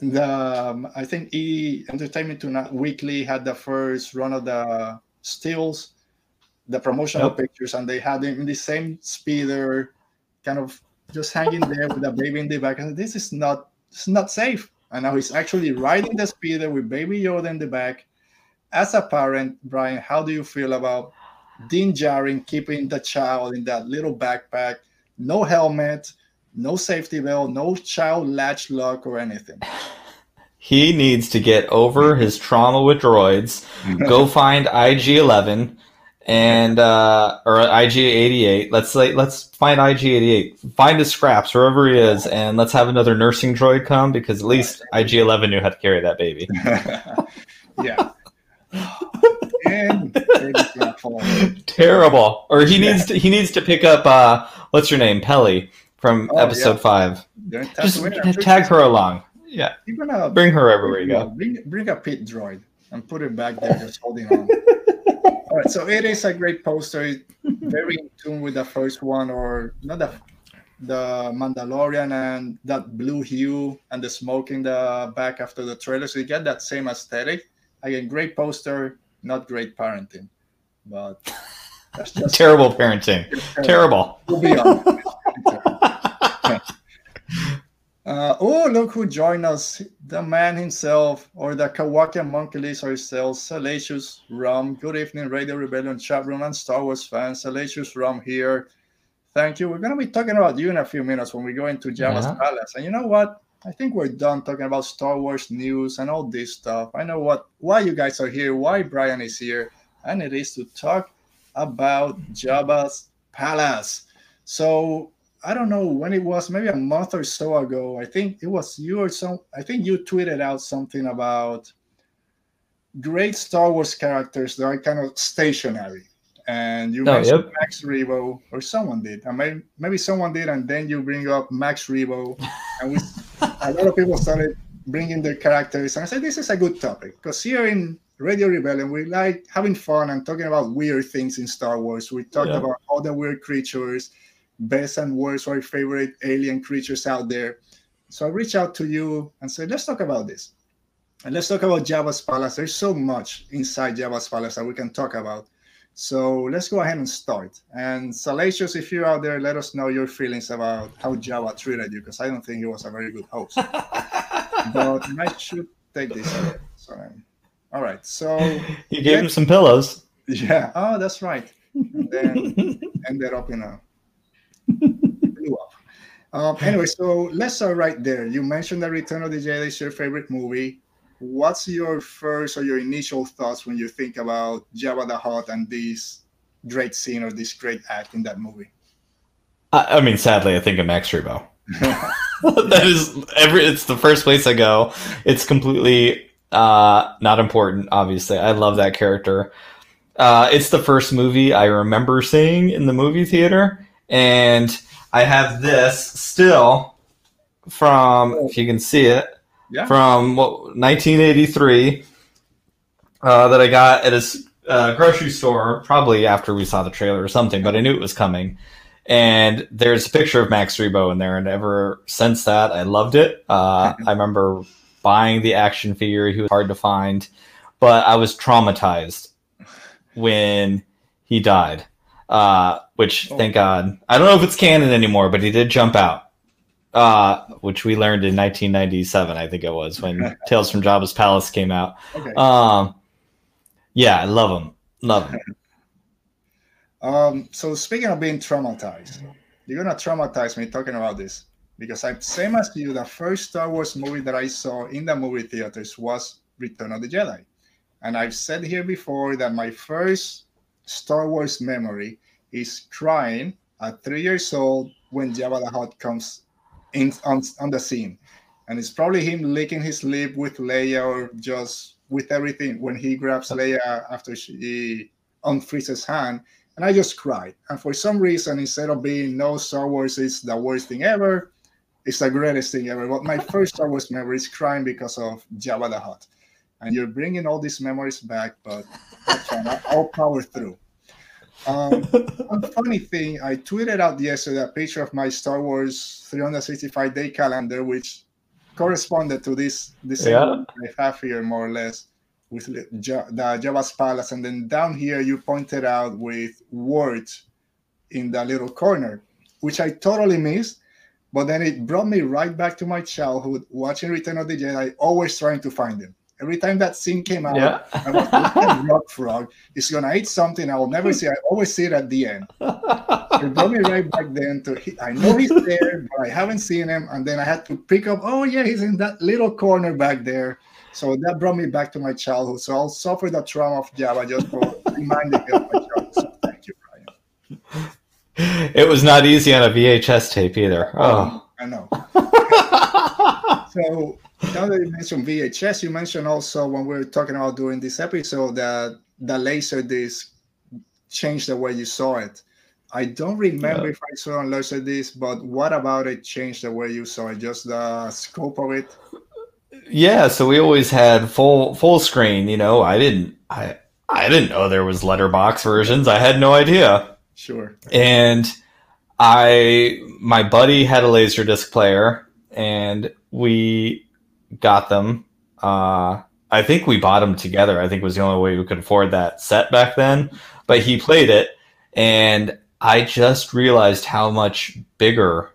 the um, I think E Entertainment Tonight Weekly had the first run of the stills, the promotional Yep. pictures, and they had him in the same speeder, kind of just hanging there with a baby in the back. And this is not it's not safe. And now he's actually riding the speeder with baby Yoda in the back. As a parent, Bryan, how do you feel about Din Djarin keeping the child in that little backpack, no helmet, no safety belt, no child latch lock or anything? He needs to get over his trauma with droids. Go find IG11 and uh, or IG88. Let's like let's find IG88. Find his scraps wherever he is, and let's have another nursing droid come because at least IG11 knew how to carry that baby. yeah. and. Terrible. Or he needs to he needs to pick up uh, what's her name Peli from Oh, episode yeah. five. Just Tatooine. I'm sure tag her along. Yeah, You're gonna bring her everywhere you go. Bring, bring a pit droid and put it back there, just holding on. All right, so it is a great poster. It's Very in tune with the first one, or not the the Mandalorian and that blue hue and the smoke in the back after the trailer. So you get that same aesthetic. Again, great poster, not great parenting, but that's just Terrible parenting. Terrible. We'll be honest. Uh, oh, look who joined us. The man himself, or the Kowakian monkey lizard himself, Salacious Crumb. Good evening, Radio Rebellion chat room and Star Wars fans. Salacious Crumb here. Thank you. We're going to be talking about you in a few minutes when we go into Jabba's Yeah. Palace. And you know what? I think we're done talking about Star Wars news and all this stuff. I know what why you guys are here, why Bryan is here, and it is to talk about Jabba's Palace. So I don't know when it was, maybe a month or so ago. I think it was you or some. I think you tweeted out something about great Star Wars characters that are kind of stationary, and you Oh, mentioned yep. Max Rebo, or someone did, and maybe, maybe someone did, and then you bring up Max Rebo, and we, a lot of people started bringing their characters, and I said this is a good topic because here in Radio Rebellion we like having fun and talking about weird things in Star Wars. We talked Yeah. about all the weird creatures best and worst or favorite alien creatures out there. So I reached out to you and said, let's talk about this. And let's talk about Jabba's Palace. There's so much inside Jabba's Palace that we can talk about. So let's go ahead and start. And Salacious, if you're out there, let us know your feelings about how Jabba treated you, because I don't think he was a very good host. but I should take this away. So, um, all right. So You gave him some pillows. yeah. Oh, that's right. And then ended up in a blew up. Um, anyway, so let's start right there. You mentioned that Return of the Jedi is your favorite movie. What's your first or your initial thoughts when you think about Jabba the Hutt and this great scene or this great act in that movie? I, I mean, sadly, I think of Max Rebo. that is every. It's the first place I go. It's completely uh, not important. Obviously, I love that character. Uh, it's the first movie I remember seeing in the movie theater, and I have this still from, if you can see it, Yeah. from what, 1983 uh, that I got at a uh, grocery store, probably after we saw the trailer or something, but I knew it was coming. And there's a picture of Max Rebo in there, and ever since that, I loved it. Uh, I remember buying the action figure; he was hard to find, but I was traumatized when he died. Uh, which, thank God, I don't know if it's canon anymore, but he did jump out uh, which we learned in 1997, I think it was when Tales from Jabba's Palace came out. Okay. Um, yeah, I love him, love him. Um, so speaking of being traumatized, you're gonna traumatize me talking about this because I'm same as you. The first Star Wars movie that I saw in the movie theaters was Return of the Jedi, and I've said here before that my first Star Wars memory is crying at three years old when Jabba the Hutt comes in on, on the scene, and it's probably him licking his lip with Leia or just with everything when he grabs Leia after she unfreezes hand and I just cried. And for some reason, instead of being no Star Wars is the worst thing ever, it's the greatest thing ever. But my first Star Wars memory is crying because of Jabba the Hutt. And you're bringing all these memories back. But that's fine. I'll power through. Um, one funny thing, I tweeted out yesterday a picture of my Star Wars 365 day calendar, which corresponded to this this Yeah. I have here more or less with the Ja- the Jabba's Palace, and then down here you pointed out with words in the little corner, which I totally missed. But then it brought me right back to my childhood, watching Return of the Jedi, always trying to find him. Every time that scene came out, Yeah. I was looking Rock Frog. He's gonna eat something I will never see. I always see it at the end. It brought me right back then to I know he's there, but I haven't seen him. And then I had to pick up, oh yeah, he's in that little corner back there. So that brought me back to my childhood. So I'll suffer the trauma of Jabba just for reminding me of my childhood. So thank you, Bryan. It was not easy on a VHS tape either. Oh. I know. So now that you mentioned VHS, you mentioned also when we were talking about doing this episode that the laser disc changed the way you saw it. I don't remember Yeah. if I saw on laser disc, but what about it changed the way you saw it? Just the scope of it? Yeah, so we always had full full screen, you know. I didn't I I didn't know there was letterbox versions. I had no idea. Sure. and I my buddy had a laser disc player, and we got them. Uh, I think we bought them together. I think was the only way we could afford that set back then. But he played it, and I just realized how much bigger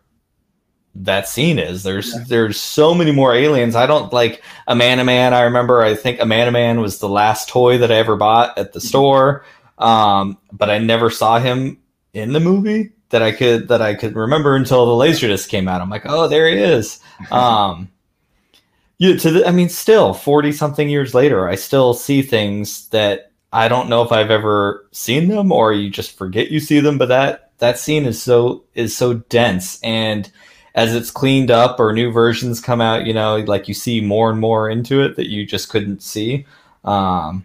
that scene is. There's Yeah. there's so many more aliens. I don't like Amanaman. I remember I think Amanaman was the last toy that I ever bought at the store. Um, but I never saw him in the movie that I could that I could remember until the Laserdisc came out. I'm like, oh, there he is. Um, you to the, I mean, still forty something years later, I still see things that I don't know if I've ever seen them or you just forget you see them. But that that scene is so is so dense and as it's cleaned up or new versions come out, you know, like you see more and more into it that you just couldn't see um,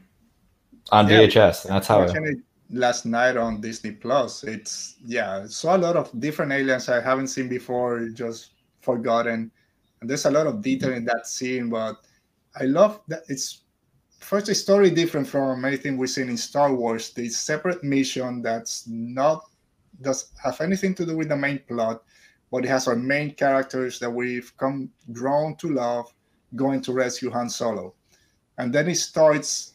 on Yeah. VHS. And that's how. Watching it last night on Disney Plus. It's yeah, saw a lot of different aliens I haven't seen before, just forgotten. And there's a lot of detail in that scene, but I love that it's first a story different from anything we've seen in Star Wars. The separate mission that's not does have anything to do with the main plot, but it has our main characters that we've come grown to love going to rescue Han Solo. And then it starts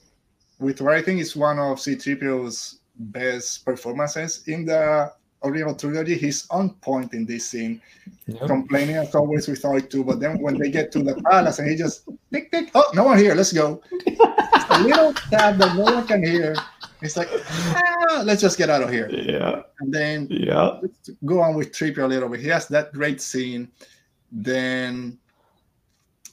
with what I think is one of C3PO's best performances in the original trilogy. He's on point in this scene, Yep. complaining as always with R2. But then when they get to the palace and he just tick tick, oh, no one here, let's go. It's a little tab that no one can hear. It's like, ah, let's just get out of here. Yeah, And then yeah. go on with Trippier a little bit. He has that great scene. Then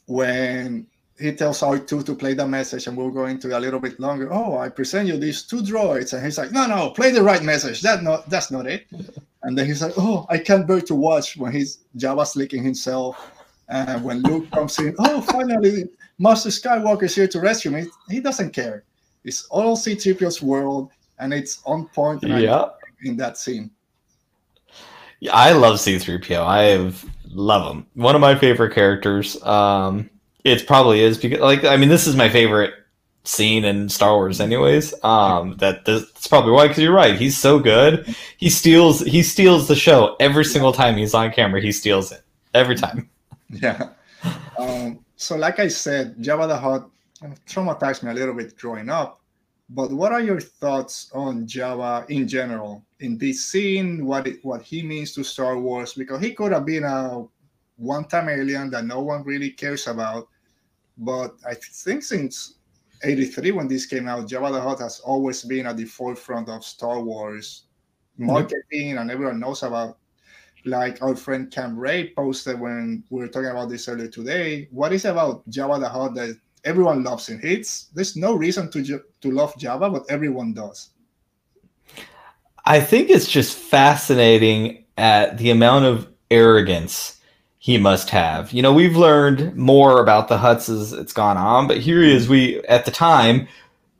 when he tells R2 to play the message, and we'll go into a little bit longer. Oh, I present you these two droids, and he's like, "No, no, play the right message. That not that's not it." And then he's like, "Oh, I can't bear to watch when he's Jabba's licking himself." And when Luke comes in, oh, finally, Master Skywalker's here to rescue me. He doesn't care. It's all C-3PO's world, and it's on point. Yeah. in that scene. Yeah, I love C3PO. I love him. One of my favorite characters. Um, it probably is because, like, I mean, this is my favorite scene in Star Wars, anyways. Um, that that's probably why. Because you're right, he's so good. He steals. He steals the show every single time he's on camera. He steals it every time. Yeah. Um, so, like I said, Jabba the Hutt traumatized me a little bit growing up. But what are your thoughts on Jabba in general in this scene? What it, what he means to Star Wars? Because he could have been a one-time alien that no one really cares about. But I think since '83, when this came out, Jabba the Hutt has always been at the forefront of Star Wars mm-hmm. marketing, and everyone knows about like our friend Cam Ray posted when we were talking about this earlier today. What is about Jabba the Hutt that everyone loves and hates? there's no reason to ju- to love Jabba, but everyone does. I think it's just fascinating at the amount of arrogance he must have. You know, we've learned more about the Hutts as it's gone on, but here he is. We at the time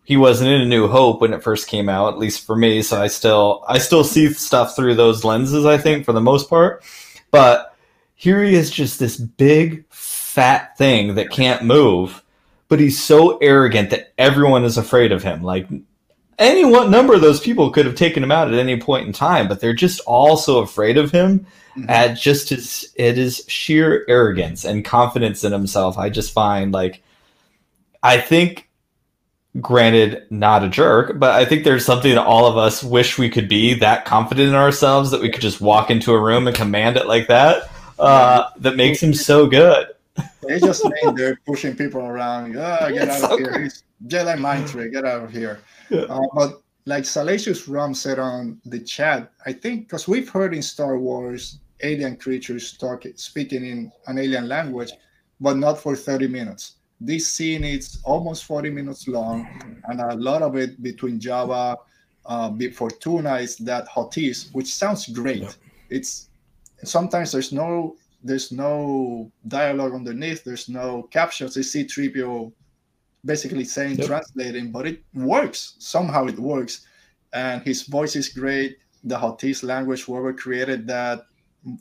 he wasn't in A New Hope when it first came out, at least for me. So I still I still see stuff through those lenses. I think for the most part, but here he is, just this big fat thing that can't move. but he's so arrogant that everyone is afraid of him. Like any one number of those people could have taken him out at any point in time, but they're just all so afraid of him Mhm. at just his it is sheer arrogance and confidence in himself. I just find like I think granted not a jerk, but I think there's something that all of us wish we could be that confident in ourselves that we could just walk into a room and command it like that. Uh, that makes him so good. They just mean they're pushing people around. Ah, get It's out so of here. great. Jedi mind trick. Get out of here. Uh, but like Salacious Crumb said on the chat, I think because we've heard in Star Wars alien creatures talk, speaking in an alien language, but not for 30 minutes. This scene is almost 40 minutes long, and a lot of it between Jabba, uh, Fortuna is that Huttese, which sounds great. Yep. It's sometimes there's no there's no dialogue underneath, there's no captions. They see Threepio basically saying Yep. translating, but it works. Somehow it works. And his voice is great. The Huttese language, whoever created that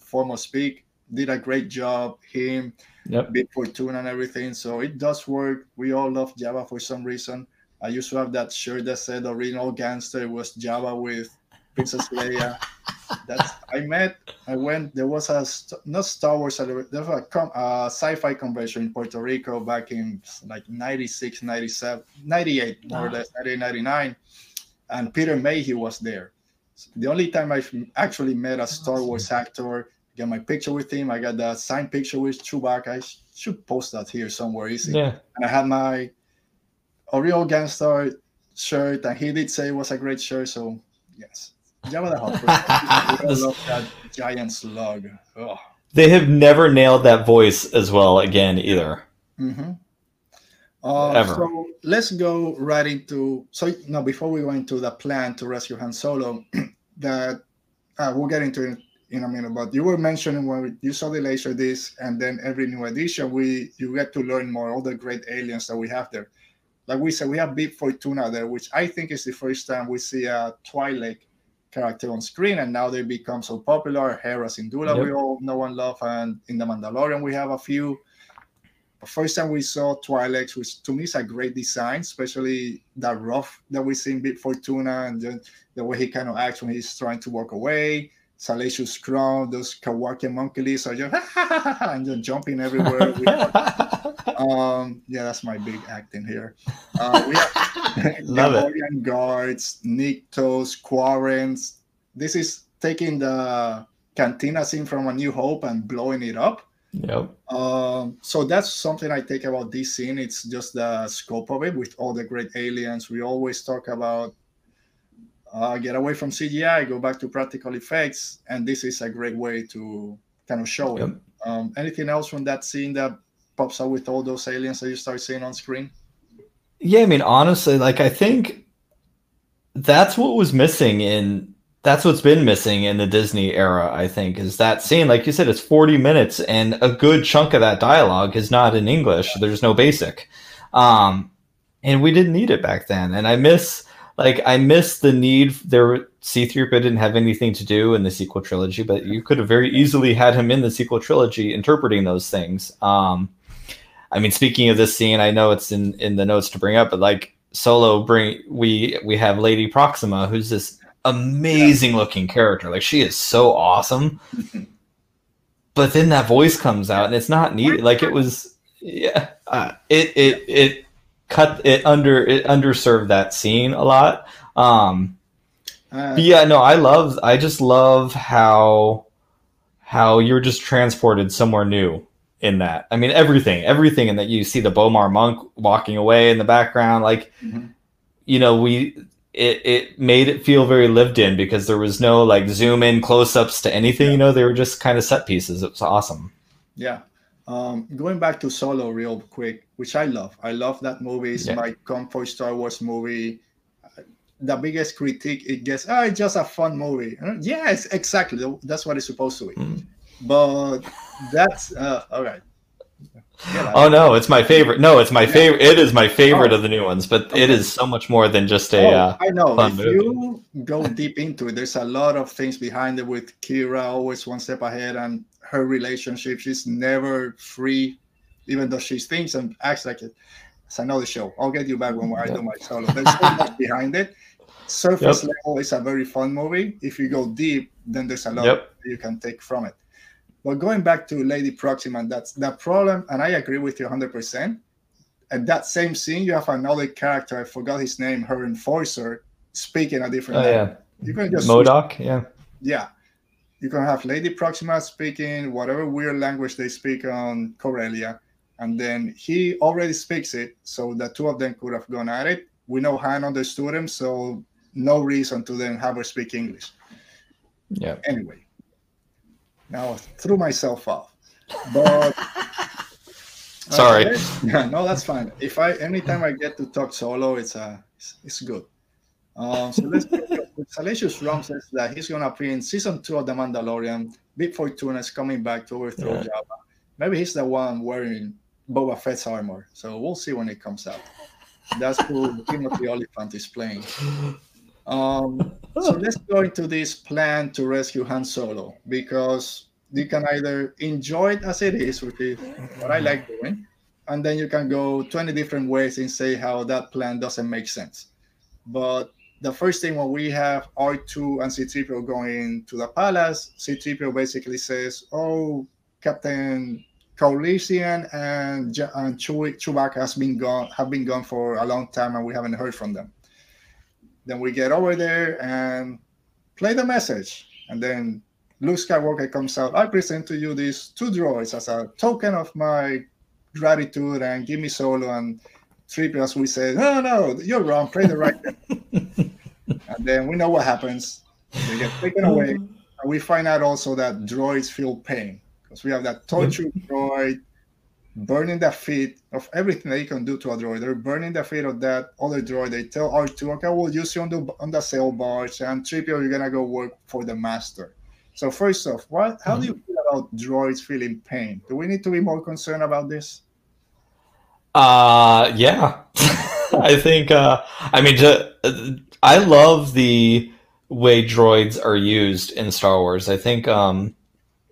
form of speak, did a great job. Him, Yep. Bib Fortuna, and everything. So it does work. We all love Jabba for some reason. I used to have that shirt that said original gangster was Jabba with Princess Leia. That's I met. I went. There was a not Star Wars. There was a com- uh, sci-fi convention in Puerto Rico back in like 96, 97, 98, more or Wow. less, 1999. And Peter Mayhew was there. The only time I've actually met a Star Wars actor, got my picture with him. I got that signed picture with Chewbacca. I should post that here somewhere easy Yeah. and I had my Oriole Gangstar shirt, and he did say it was a great shirt. So yes, Jabba the Hutt. I love that giant slug. Oh. They have never nailed that voice as well again either. hmm Uh, Ever. so let's go right into. So no, before we go into the plan to rescue Han Solo, that uh, we'll get into it in a minute. But you were mentioning when you saw the laser disc, and then every new edition, we you get to learn more all the great aliens that we have there. Like we said, we have Bib Fortuna there, which I think is the first time we see a Twi'lek character on screen, and now they become so popular. Hera Syndulla, Yep. we all know and love, and in the Mandalorian, we have a few. The first time we saw Twi'lek, which to me is a great design, especially that rough that we see in Bib Fortuna and then the way he kind of acts when he's trying to walk away. Salacious Crumb, those Kawaki monkeys are just and just jumping everywhere. Um, yeah, that's my big acting here. Uh, we have Love it. Guards, Niktos, Quarrens. This is taking the Cantina scene from A New Hope and blowing it up. Yep. Um, so that's something I take about this scene. It's just the scope of it with all the great aliens. We always talk about uh, get away from CGI, go back to practical effects, and this is a great way to kind of show Yep. it. Um, anything else from that scene that pops up with all those aliens that you start seeing on screen? Yeah, I mean, honestly, like I think that's what was missing in that's what's been missing in the Disney era, I think, is that scene. Like you said, it's 40 minutes and a good chunk of that dialogue is not in English. There's no basic. Um, and we didn't need it back then. And I miss like I miss the need there C3PO didn't have anything to do in the sequel trilogy, but you could have very easily had him in the sequel trilogy interpreting those things. Um, I mean, speaking of this scene, I know it's in in the notes to bring up, but like Solo bring we we have Lady Proxima, who's this amazing looking character. Like she is so awesome. but then that voice comes out, and it's not needed. Like it was, yeah. Uh, it it it cut it under it underserved that scene a lot. Um, Uh, but yeah, no, I love. I just love how how you're just transported somewhere new in that. I mean, everything, everything, in that you see the B'omarr monk walking away in the background, like Mhm. you know, we it it made it feel very lived in because there was no like zoom in close ups to anything. You know, they were just kind of set pieces. It was awesome. Yeah. Um, going back to Solo real quick, which I love. I love that movie. It's Yeah. my comfort Star Wars movie. The biggest critique it gets, oh, it's just a fun movie. Uh, Yes, exactly. That's what it's supposed to be. Mm. But that's uh, all right. Yeah, Oh no, it's my favorite. No, it's my Yeah. favorite. It is my favorite Oh. of the new ones, but it Okay. is so much more than just a. Oh, uh, I know. If movie. you go deep into it, there's a lot of things behind it with Qi'ra always one step ahead and her relationship. She's never free, even though she thinks and acts like it. it's another show. I'll get you back when I do my solo. There's so much behind it. Surface yep. level is a very fun movie. If you go deep, then there's a lot yep. you can take from it. But going back to Lady Proxima, that's the problem, and I agree with you 100%. At that same scene, you have another character, I forgot his name, her enforcer, speaking a different oh, language. Yeah. You can just Moloch, yeah. Yeah. You can have Lady Proxima speaking whatever weird language they speak on Corellia, and then he already speaks it, so the two of them could have gone at it. We know Han understood him, so no reason to then have her speak English. Yeah. Anyway, now I threw myself off, but. Sorry. Uh, no, that's fine. If I anytime I get to talk solo, it's uh it's, it's good. Um, so let's Salacious Crumb says that he's gonna appear in season two of The Mandalorian. Bib Fortuna is coming back to overthrow yeah. Jabba. Maybe he's the one wearing Boba Fett's armor. So we'll see when it comes out. That's who Timothy Olyphant is playing. Um, so let's go into this plan to rescue Han Solo because you can either enjoy it as it is, which is what I like doing, and then you can go 20 different ways and say how that plan doesn't make sense. But the first thing when we have R2 and C3PO going to the palace, C3PO basically says, "Oh, Captain Calrissian and, and Chewbacca has been gone have been gone for a long time, and we haven't heard from them." Then we get over there and play the message, and then Luke Skywalker comes out. I present to you these two droids as a token of my gratitude, and give me Solo and 3PO. We say, "No, no, you're wrong. Play the right." and then we know what happens. They get taken uh-huh. away. And we find out also that droids feel pain because we have that torture mm-hmm. droid burning the feet of everything that you can do to a droid. They're burning the feet of that other droid. They tell R2, okay, we'll use you on the on the sail barge, and 3PO, you're gonna go work for the master. So first off, what how mm-hmm. do you feel about droids feeling pain? Do we need to be more concerned about this? Uh yeah. I think uh I mean I love the way droids are used in Star Wars. I think um,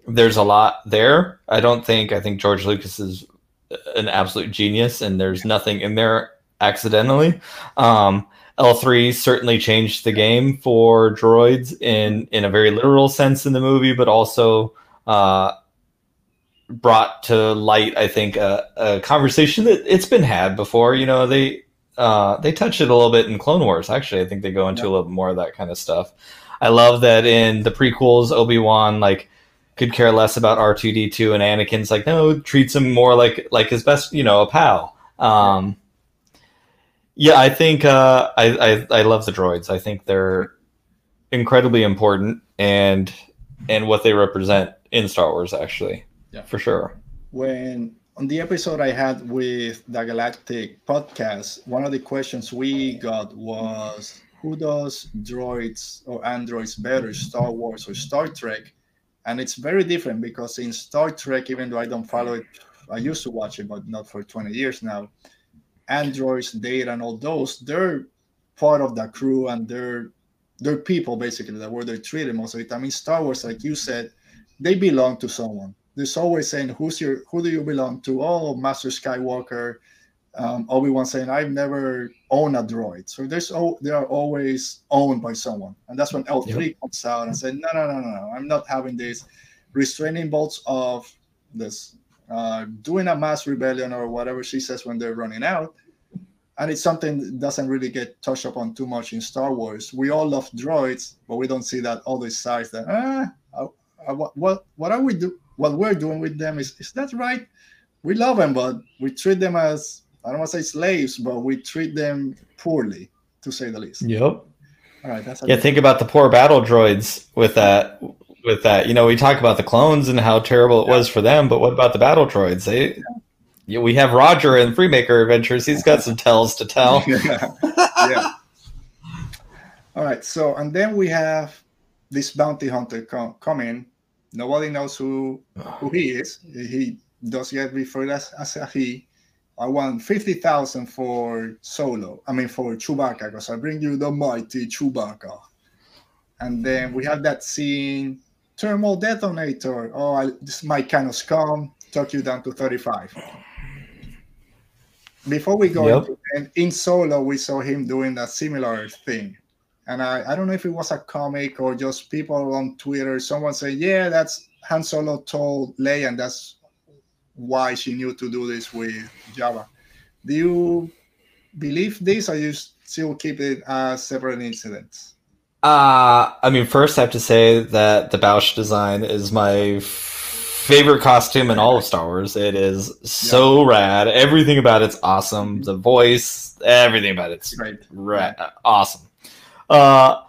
there's a lot there. I don't think I think George Lucas is an absolute genius, and there's nothing in there accidentally. Um, L3 certainly changed the game for droids in in a very literal sense in the movie, but also uh, brought to light, I think, a, a conversation that it's been had before. You know, they uh, they touch it a little bit in Clone Wars. Actually, I think they go into a little more of that kind of stuff. I love that in the prequels, Obi Wan like could care less about R two D two, and Anakin's like no, treats him more like like his best, you know, a pal. Um, yeah, I think uh, I, I I love the droids. I think they're incredibly important and and what they represent in Star Wars, actually, yeah, for sure. When on the episode I had with the Galactic podcast, one of the questions we got was who does droids or androids better, Star Wars or Star Trek? And it's very different because in Star Trek, even though I don't follow it, I used to watch it, but not for 20 years now. Androids, data, and all those, they're part of the crew and they're they're people basically that where they're treated most of the time. I mean, Star Wars, like you said, they belong to someone there's always saying who's your who do you belong to? Oh master skywalker. Um, obi-wan saying i've never owned a droid. So there's oh they are always owned by someone. And that's when l3 yep. comes out and said no no no no no. I'm not having this restraining bolts of this uh, doing a mass rebellion or whatever she says when they're running out. And it's something that doesn't really get touched upon too much in star wars. We all love droids but we don't see that all other side that ah, uh, what, what what are we do what we're doing with them is is that right? We love them, but we treat them as I don't want to say slaves, but we treat them poorly, to say the least. Yep. All right. That's yeah. Think about the poor battle droids with that. With that, you know, we talk about the clones and how terrible it yeah. was for them, but what about the battle droids? They, yeah. we have Roger in Freemaker Adventures. He's got some tells to tell. yeah. yeah. All right. So, and then we have this bounty hunter come, come in Nobody knows who ah. who he is. He does get referred as, as a he. I want fifty thousand for Solo. I mean for Chewbacca, because I bring you the mighty Chewbacca. And then we have that scene, thermal detonator. Oh, I, this is my kind of scum. took you down to thirty-five. before we go Yep. into, and in solo we saw him doing a similar thing and I, I don't know if it was a comic or just people on twitter someone said yeah that's han solo told leia and that's why she knew to do this with Jabba do you believe this or you still keep it as separate incidents Uh, I mean, first I have to say that the Boushh design is my favorite costume in all of Star Wars. It is so rad. Everything about it's awesome. The voice, everything about it's right rad, awesome. Uh,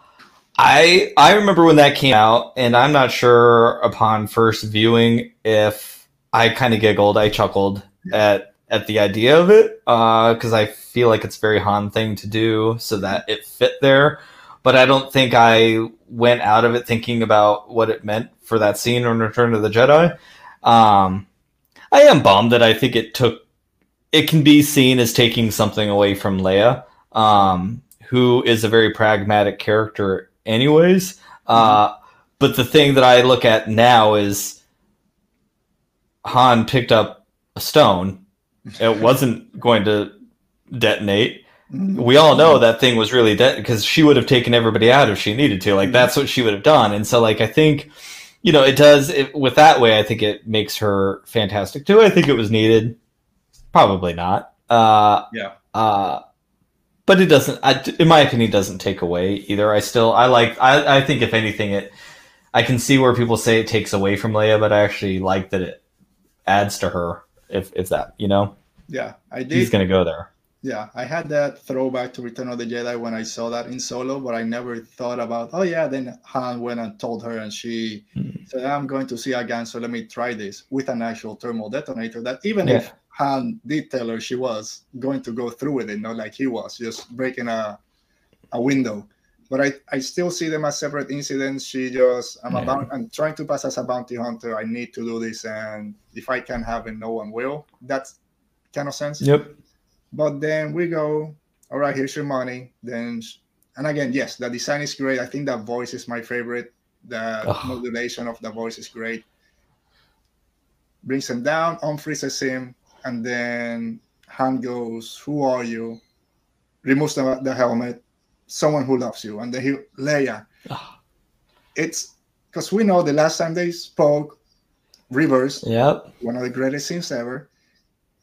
I I remember when that came out, and I'm not sure upon first viewing if I kind of giggled, I chuckled at at the idea of it, uh, because I feel like it's a very Han thing to do, so that it fit there. But I don't think I went out of it thinking about what it meant for that scene in Return of the Jedi. Um, I am bummed that I think it took. It can be seen as taking something away from Leia, um, who is a very pragmatic character, anyways. Uh, but the thing that I look at now is Han picked up a stone. It wasn't going to detonate. Mhm. We all know that thing was really dead because she would have taken everybody out if she needed to. Like that's what she would have done. And so, like I think, you know, it does it, with that way. I think it makes her fantastic too. I think it was needed. Probably not. Uh, yeah uh, but it doesn't. I, in my opinion, doesn't take away either. I still I like. I, I think if anything, it. I can see where people say it takes away from Leia, but I actually like that it adds to her. If if that you know yeah i did he's gonna go there. Yeah, I had that throwback to Return of the Jedi when I saw that in Solo, but I never thought about, oh yeah, then Han went and told her, and she Mhm. said, I'm going to see again, so let me try this with an actual thermal detonator. That even Yeah. if Han did tell her she was going to go through with it, not like he was, just breaking a, a window. But I, I still see them as separate incidents. She just, I'm, Yeah. about, I'm trying to pass as a bounty hunter. I need to do this, and if I can have it, no one will. That's kind of sense. Yep. But then we go, all right, here's your money. Then, and again, yes, the design is great. I think that voice is my favorite. The modulation of the voice is great. Brings him down, unfreezes him, and then Han goes, "Who are you?" Removes the, the helmet. Someone who loves you, and then he Leia. Ugh. It's because we know the last time they spoke, reverse Yep. one of the greatest scenes ever.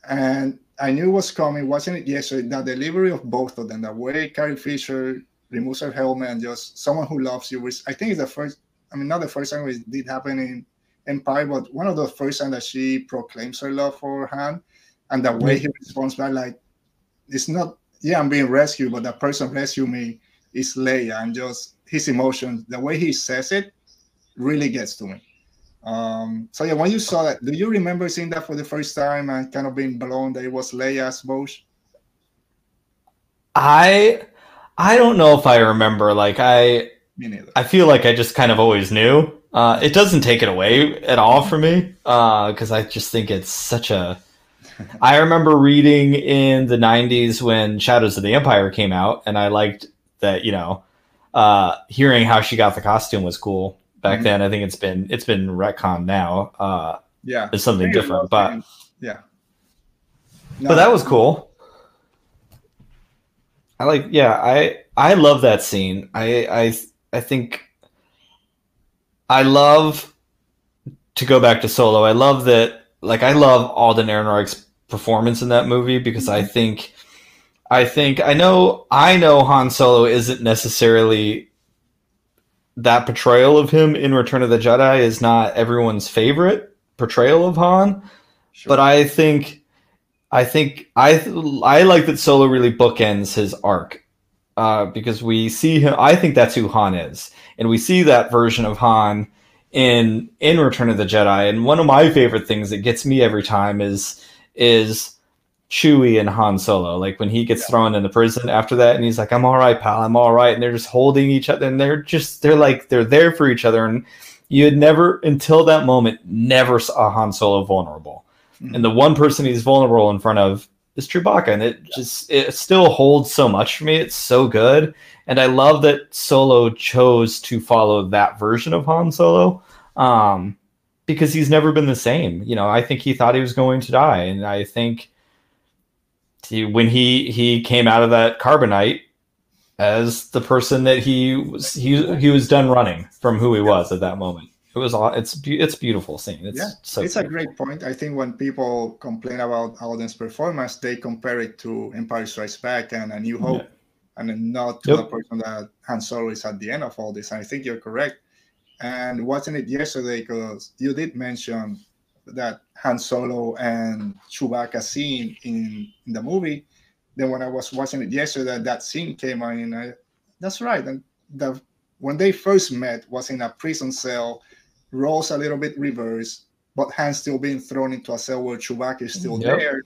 And I knew it was coming watching it yesterday. The delivery of both of them, the way Carrie Fisher removes her helmet and just someone who loves you, which I think is the first, I mean, not the first time it did happen in Empire, but one of the first time that she proclaims her love for Han. And the way he responds back, like, it's not, yeah, I'm being rescued, but the person rescue me is Leia. And just his emotions, the way he says it really gets to me. Um, so yeah, when you saw that, do you remember seeing that for the first time and kind of being blown that it was Leia's Boushh? I I don't know if I remember. Like I Me neither. I feel like I just kind of always knew. Uh, it doesn't take it away at all for me because I just think it's such a. I remember reading in the '90s when Shadows of the Empire came out, and I liked that. You know, uh, hearing how she got the costume was cool back Mhm. then. I think it's been it's been retcon now. Uh, yeah, it's something different, but yeah. but that was cool. I like yeah, I I love that scene. I I I think I love to go back to Solo. I love that like I love Alden Ehrenreich's performance in that movie because I think I think I know I know Han Solo isn't necessarily that portrayal of him in Return of the Jedi is not everyone's favorite portrayal of Han. Sure. But I think, I think I I like that Solo really bookends his arc uh, because we see him. I think that's who Han is, and we see that version of Han in in Return of the Jedi. And one of my favorite things that gets me every time is is Chewie and Han Solo. Like when he gets Yeah. thrown in the prison after that, and he's like, "I'm all right, pal. I'm all right," and they're just holding each other, and they're just they're like they're there for each other, and you had never until that moment never saw Han Solo vulnerable Mhm. and the one person he's vulnerable in front of is Chewbacca, and it just it still holds so much for me. It's so good, and I love that Solo chose to follow that version of Han Solo, um, because he's never been the same. You know, I think he thought he was going to die, and I think he, when he he came out of that carbonite as the person that he was he he was done running from who he was at that moment. It was all it's it's beautiful scene. It's yeah, so it's a great point. I think when people complain about Alden's performance, they compare it to Empire Strikes Back and A New Hope, yeah. and not to yep. the person that Han Solo is at the end of all this. And I think you're correct. And watching it yesterday, because you did mention that Han Solo and Chewbacca scene in, in the movie. Then when I was watching it yesterday, that scene came on, and I, that's right. And the when they first met was in a prison cell, roles a little bit reversed, but Han still being thrown into a cell where Chewbacca is still yep. there,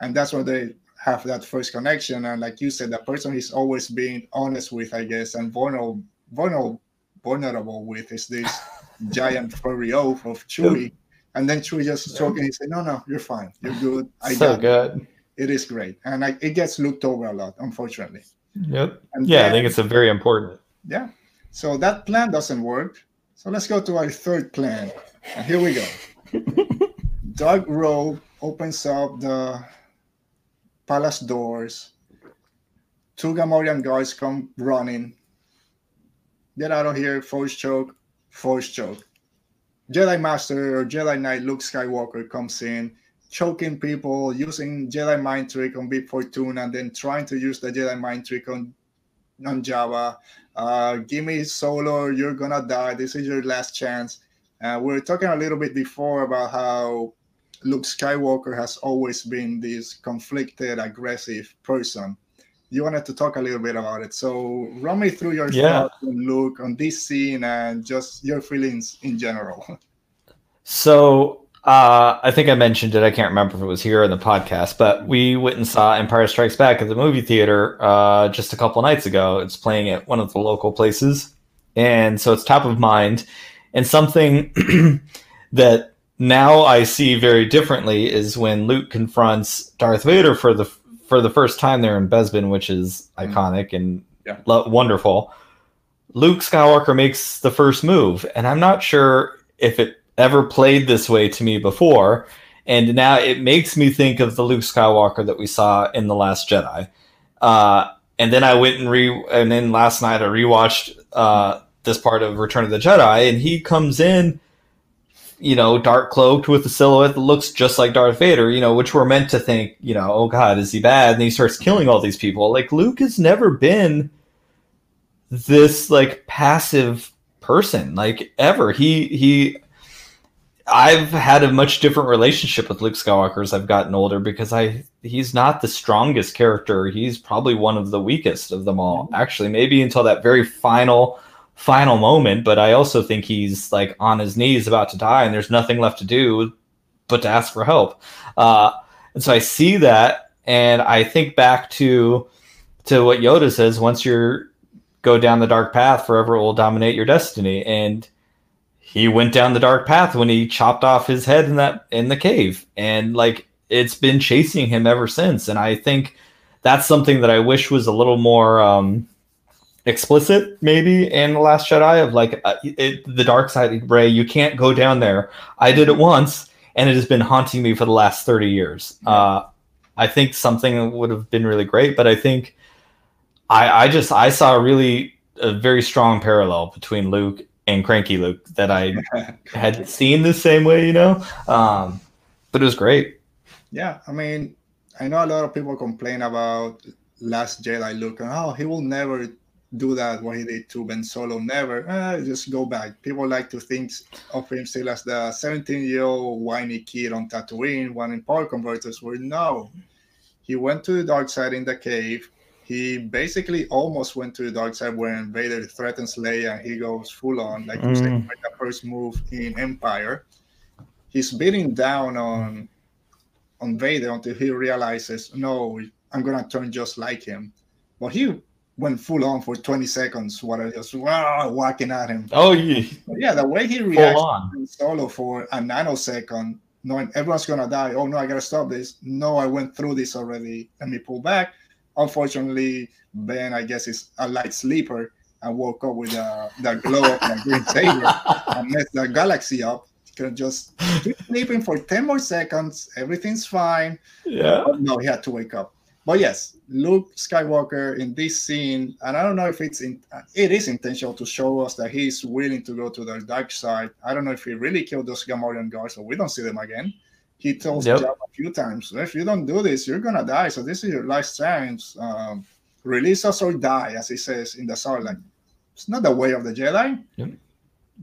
and that's when they have that first connection. And like you said, the person he's always being honest with, I guess, and vulnerable, vulnerable, vulnerable with is this giant furry oaf of Chewie. And then Chewie just joking. He said, "No, no, you're fine. You're good. I so got good. It. it is great, and I, it gets looked over a lot, unfortunately." Yep. And yeah, then, I think it's a very important. Yeah. So that plan doesn't work. So let's go to our third plan. And here we go. Dark Rogue opens up the palace doors. Two Gamorrean guards come running. Get out of here, force choke, force choke. Jedi Master or Jedi Knight Luke Skywalker comes in, choking people, using Jedi mind trick on Bib Fortuna, and then trying to use the Jedi mind trick on on Jabba. Uh, give me Solo, you're gonna die. This is your last chance. Uh, we are talking a little bit before about how Luke Skywalker has always been this conflicted, aggressive person. You wanted to talk a little bit about it. So run me through your yeah. thoughts on Luke on this scene and just your feelings in general. So uh, I think I mentioned it. I can't remember if it was here in the podcast, but we went and saw Empire Strikes Back at the movie theater uh, just a couple nights ago. It's playing at one of the local places, and so it's top of mind. And something that now I see very differently is when Luke confronts Darth Vader for the for the first time there in Bespin, which is mm-hmm. iconic and yeah. lo- wonderful. Luke Skywalker makes the first move, and I'm not sure if it ever played this way to me before. And now it makes me think of the Luke Skywalker that we saw in The Last Jedi. Uh, and then I went and re, and then last night I rewatched uh, this part of Return of the Jedi, and he comes in, you know, dark cloaked with a silhouette that looks just like Darth Vader, you know, which we're meant to think, you know, oh God, is he bad? And he starts killing all these people. Like Luke has never been this like passive person, like ever. He he I've had a much different relationship with Luke Skywalker as I've gotten older because I he's not the strongest character. He's probably one of the weakest of them all. Mm-hmm. Actually, maybe until that very final final moment, but I also think he's like on his knees about to die and there's nothing left to do but to ask for help. Uh, and so I see that and I think back to to what Yoda says once you're go down the dark path forever it will dominate your destiny. And he went down the dark path when he chopped off his head in that in the cave. And like it's been chasing him ever since. And i think that's something that i wish was a little more um explicit maybe in the last jedi of like uh, it, the dark side Rey you can't go down there i did it once and it has been haunting me for the last 30 years uh i think something would have been really great but i think i i just i saw a really a very strong parallel between luke and Cranky Luke that I had seen the same way, you know. Um, but it was great. Yeah, I mean, I know a lot of people complain about Last Jedi Luke, and oh, he will never do that what he did to Ben Solo. Never. Eh, just go back. People like to think of him still as the 17-year-old whiny kid on Tatooine, wanting power converters. Where no, he went to the dark side in the cave he basically almost went to the dark side when Vader threatens Leia and he goes full on, like mm. mm. the first move in Empire. He's beating down on on Vader until he realizes, no, I'm gonna turn just like him. But he went full on for 20 seconds, what I just wow, whacking at him. Oh yeah. yeah, the way he reacts solo for a nanosecond, knowing everyone's gonna die. Oh no, I gotta stop this. No, I went through this already. Let me pull back Unfortunately, Ben, I guess, is a light sleeper and woke up with uh, the glow of the green saber and messed the galaxy up. Can just keep sleeping for 10 more seconds. Everything's fine. Yeah. But no, he had to wake up. but yes, Luke Skywalker in this scene, and I don't know if it's in, it is intentional to show us that he's willing to go to the dark side. I don't know if he really killed those Gamorrean guards, so we don't see them again. He tells Yep. Jabba a few times, if you don't do this, you're gonna die. So this is your last chance. Um, release us or die, as he says in the sword. Like it's not the way of the Jedi, Yep.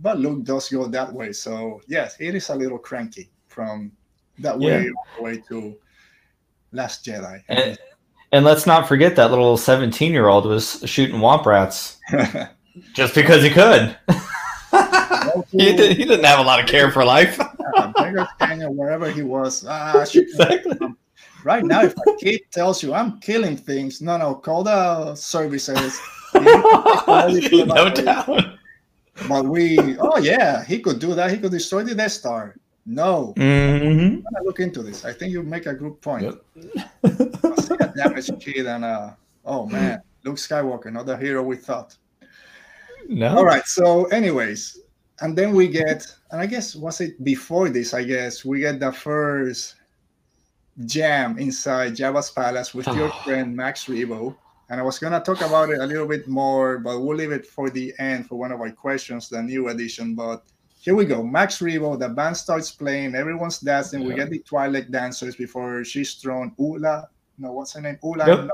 but Luke does go that way. So yes, it is a little cranky from that way the way to Last Jedi. And, and let's not forget that little 17 year old was shooting womp rats just because he could. he, did, he didn't have a lot of care for life. Beggar's Canyon, wherever he was. Ah, exactly. Right now, if a kid tells you I'm killing things, no, no, call the services. You need to take all no doubt. But we, oh yeah, he could do that. He could destroy the Death Star. No, hmm I'm gonna look into this. I think you make a good point. Yep. I see a damaged kid, and uh, oh man, Luke Skywalker, not the hero we thought. No. All right. So, anyways, and then we get, and I guess was it before this? I guess we get the first jam inside Jabba's palace with your Oh. friend Max Rebo. And I was gonna talk about it a little bit more, but we'll leave it for the end for one of our questions, the new edition. But here we go. Max Rebo, the band starts playing, everyone's dancing. We get the Twi'lek dancers before she's thrown Oola. No, what's her name? Oola. Yep.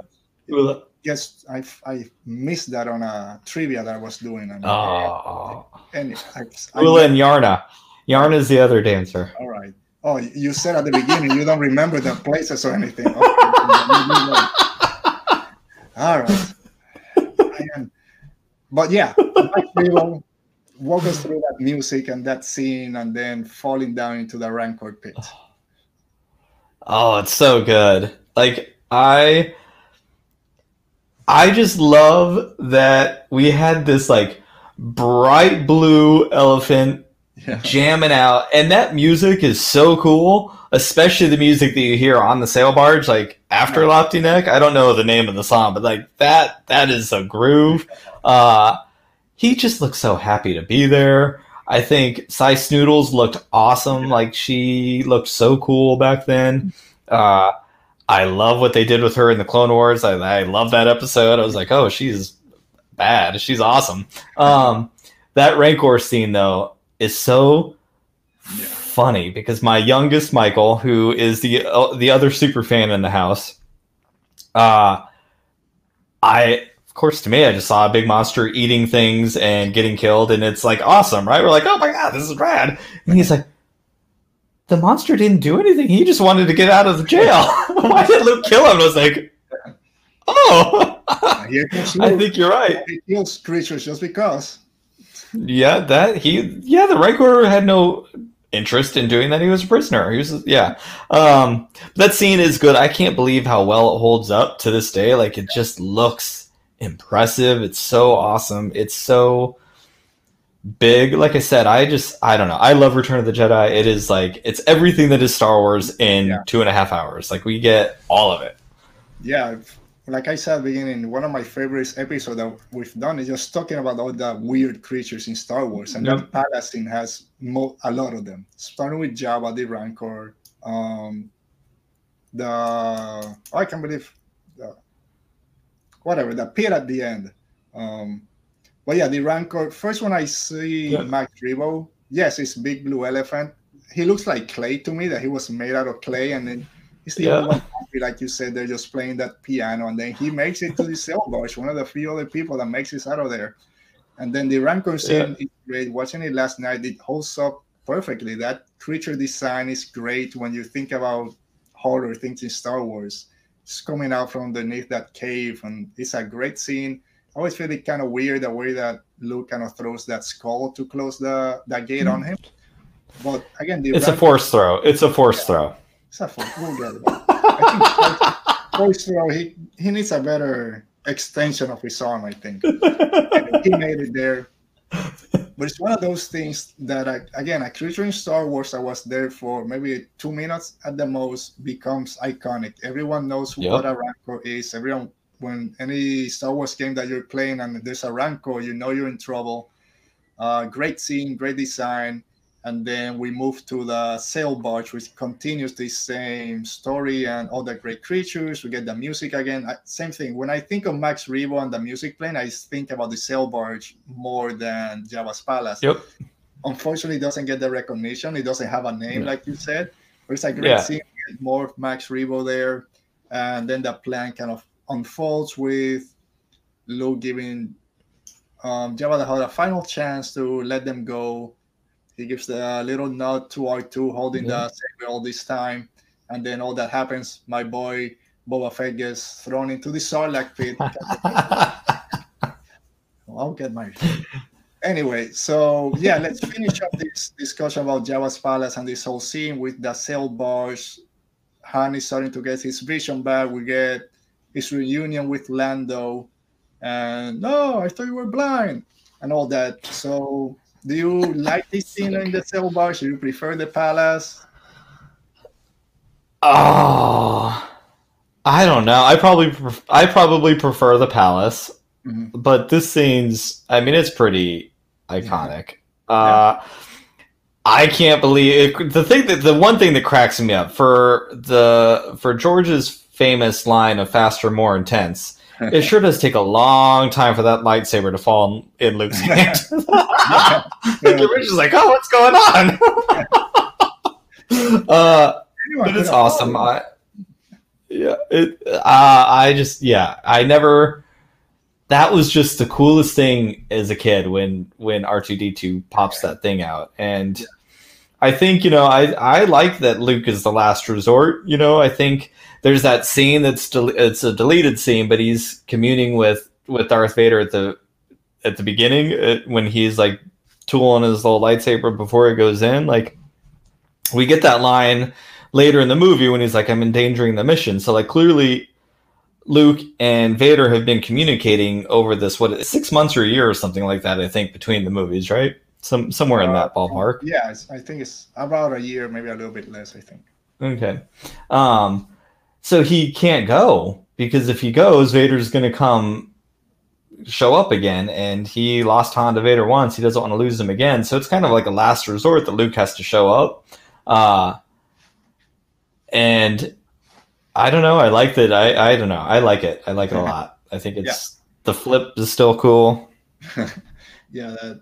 No, yes, I I missed that on a trivia that I was doing. And, Oh. and I, I- Oola and Yarna. Yarna is the other dancer. all right. Oh, you said at the beginning you don't remember the places or anything. Okay. all right. But yeah, Mike Rebo, walk us through that music and that scene, and then falling down into the Rancor pit. Oh, it's so good. Like I I just love that we had this like bright blue elephant Yeah. jamming out and that music is so cool, especially the music that you hear on the sail barge like after Lapti Nek. I don't know the name of the song, but like that that is a groove. Uh he just looks so happy to be there. I think Sy Snootles looked awesome. Like she looked so cool back then. Uh, I love what they did with her in the Clone Wars. I, I love that episode. I was like, oh, she's bad. She's awesome. Um, that Rancor scene though is so Yeah. funny because my youngest Michael, who is the uh, the other super fan in the house, uh, I course to me I just saw a big monster eating things and getting killed, and it's like awesome, right? We're like, oh my god, this is rad, and he's like. The monster didn't do anything. He just wanted to get out of the jail. Why did Luke kill him? I was like, oh, I think you're right. He kills creatures just because. Yeah, that he yeah, the Rancor had no interest in doing that. He was a prisoner. He was yeah. Um that scene is good. I can't believe how well it holds up to this day. Like it just looks impressive. It's so awesome. It's so big. Like I said, I just I don't know. I love Return of the Jedi. It is like it's everything that is Star Wars in Yeah. two and a half hours. Like we get all of it. Yeah, like I said at the beginning, one of my favorite episodes that we've done is just talking about all the weird creatures in Star Wars, and Yep. that has mo- a lot of them. Starting with Jabba the Rancor, um, the oh, I can't believe whatever the pit at the end. Um, but yeah, the Rancor. First, when I see Yeah. Max Rebo, yes, it's big blue elephant. He looks like clay to me. That he was made out of clay, and then he's the Yeah. only one happy, like you said. They're just playing that piano, and then he makes it to the sail barge. One of the few other people that makes it out of there. And then the Rancor scene is great. Watching it last night, it holds up perfectly. That creature design is great when you think about horror things in Star Wars. It's coming out from underneath that cave, and it's a great scene. I always feel it kind of weird the way that Luke kind of throws that skull to close the that gate on hmm. him. But again, the It's a force throw. It's a force throw. It's a force. We'll get it. I think force throw. He he needs a better extension of his arm. I think he made it there. But it's one of those things that, I, again, a creature in Star Wars that was there for maybe two minutes at the most becomes iconic. Everyone knows Yep. what a Rancor is. Everyone, when any Star Wars game that you're playing and there's a Rancor, you know you're in trouble. Uh, great scene, great design. And then we move to the sail barge, which continues the same story and all the great creatures. We get the music again. I, same thing. When I think of Max Rebo and the music playing, I think about the sail barge more than Jabba's Palace. Yep. Unfortunately, it doesn't get the recognition. It doesn't have a name, Yeah. like you said. But it's a great Yeah. scene. More of Max Rebo there, and then the plan kind of unfolds with Luke giving um, Jabba the Hutt a final chance to let them go. He gives the little nod to R2 holding Yeah. the saber all this time. And then all that happens. My boy Boba Fett gets thrown into the Sarlacc pit. I'll get my. Anyway, so yeah, let's finish up this discussion about Jabba's palace and this whole scene with the sail barge. Han is starting to get his vision back. We get his reunion with Lando, and no, I thought you were blind, and all that. So, do you like this scene in the sail bar? Do you prefer the palace? Oh, I don't know. I probably pref- I probably prefer the palace, Mhm. but this scene's. I mean, it's pretty iconic. Uh, I can't believe it, the thing that the one thing that cracks me up for the for George's famous line of faster, more intense. It sure does take a long time for that lightsaber to fall in, Luke's hand. George is like, "Oh, what's going on?" uh, but it's awesome. I, yeah, it. Uh, I just yeah, I never. That was just the coolest thing as a kid when when R two D two pops that thing out, and I think you know I I like that Luke is the last resort. You know, I think there's that scene that's del- it's a deleted scene, but he's communing with with Darth Vader at the at the beginning uh, when he's like tooling his little lightsaber before he goes in. Like we get that line later in the movie when he's like, I'm endangering the mission. So like clearly Luke and Vader have been communicating over this what six months or a year or something like that, I think, between the movies, right? Some somewhere in that ballpark. Yeah, it's, I think it's about a year, maybe a little bit less. I think. Okay. Um so he can't go because if he goes, Vader's gonna come show up again and he lost Han to Vader once, he doesn't want to lose him again. So it's kind of like a last resort that Luke has to show up. Uh and I don't know, I like that I I don't know. I like it. I like it a lot. I think it's the flip is still cool. yeah, that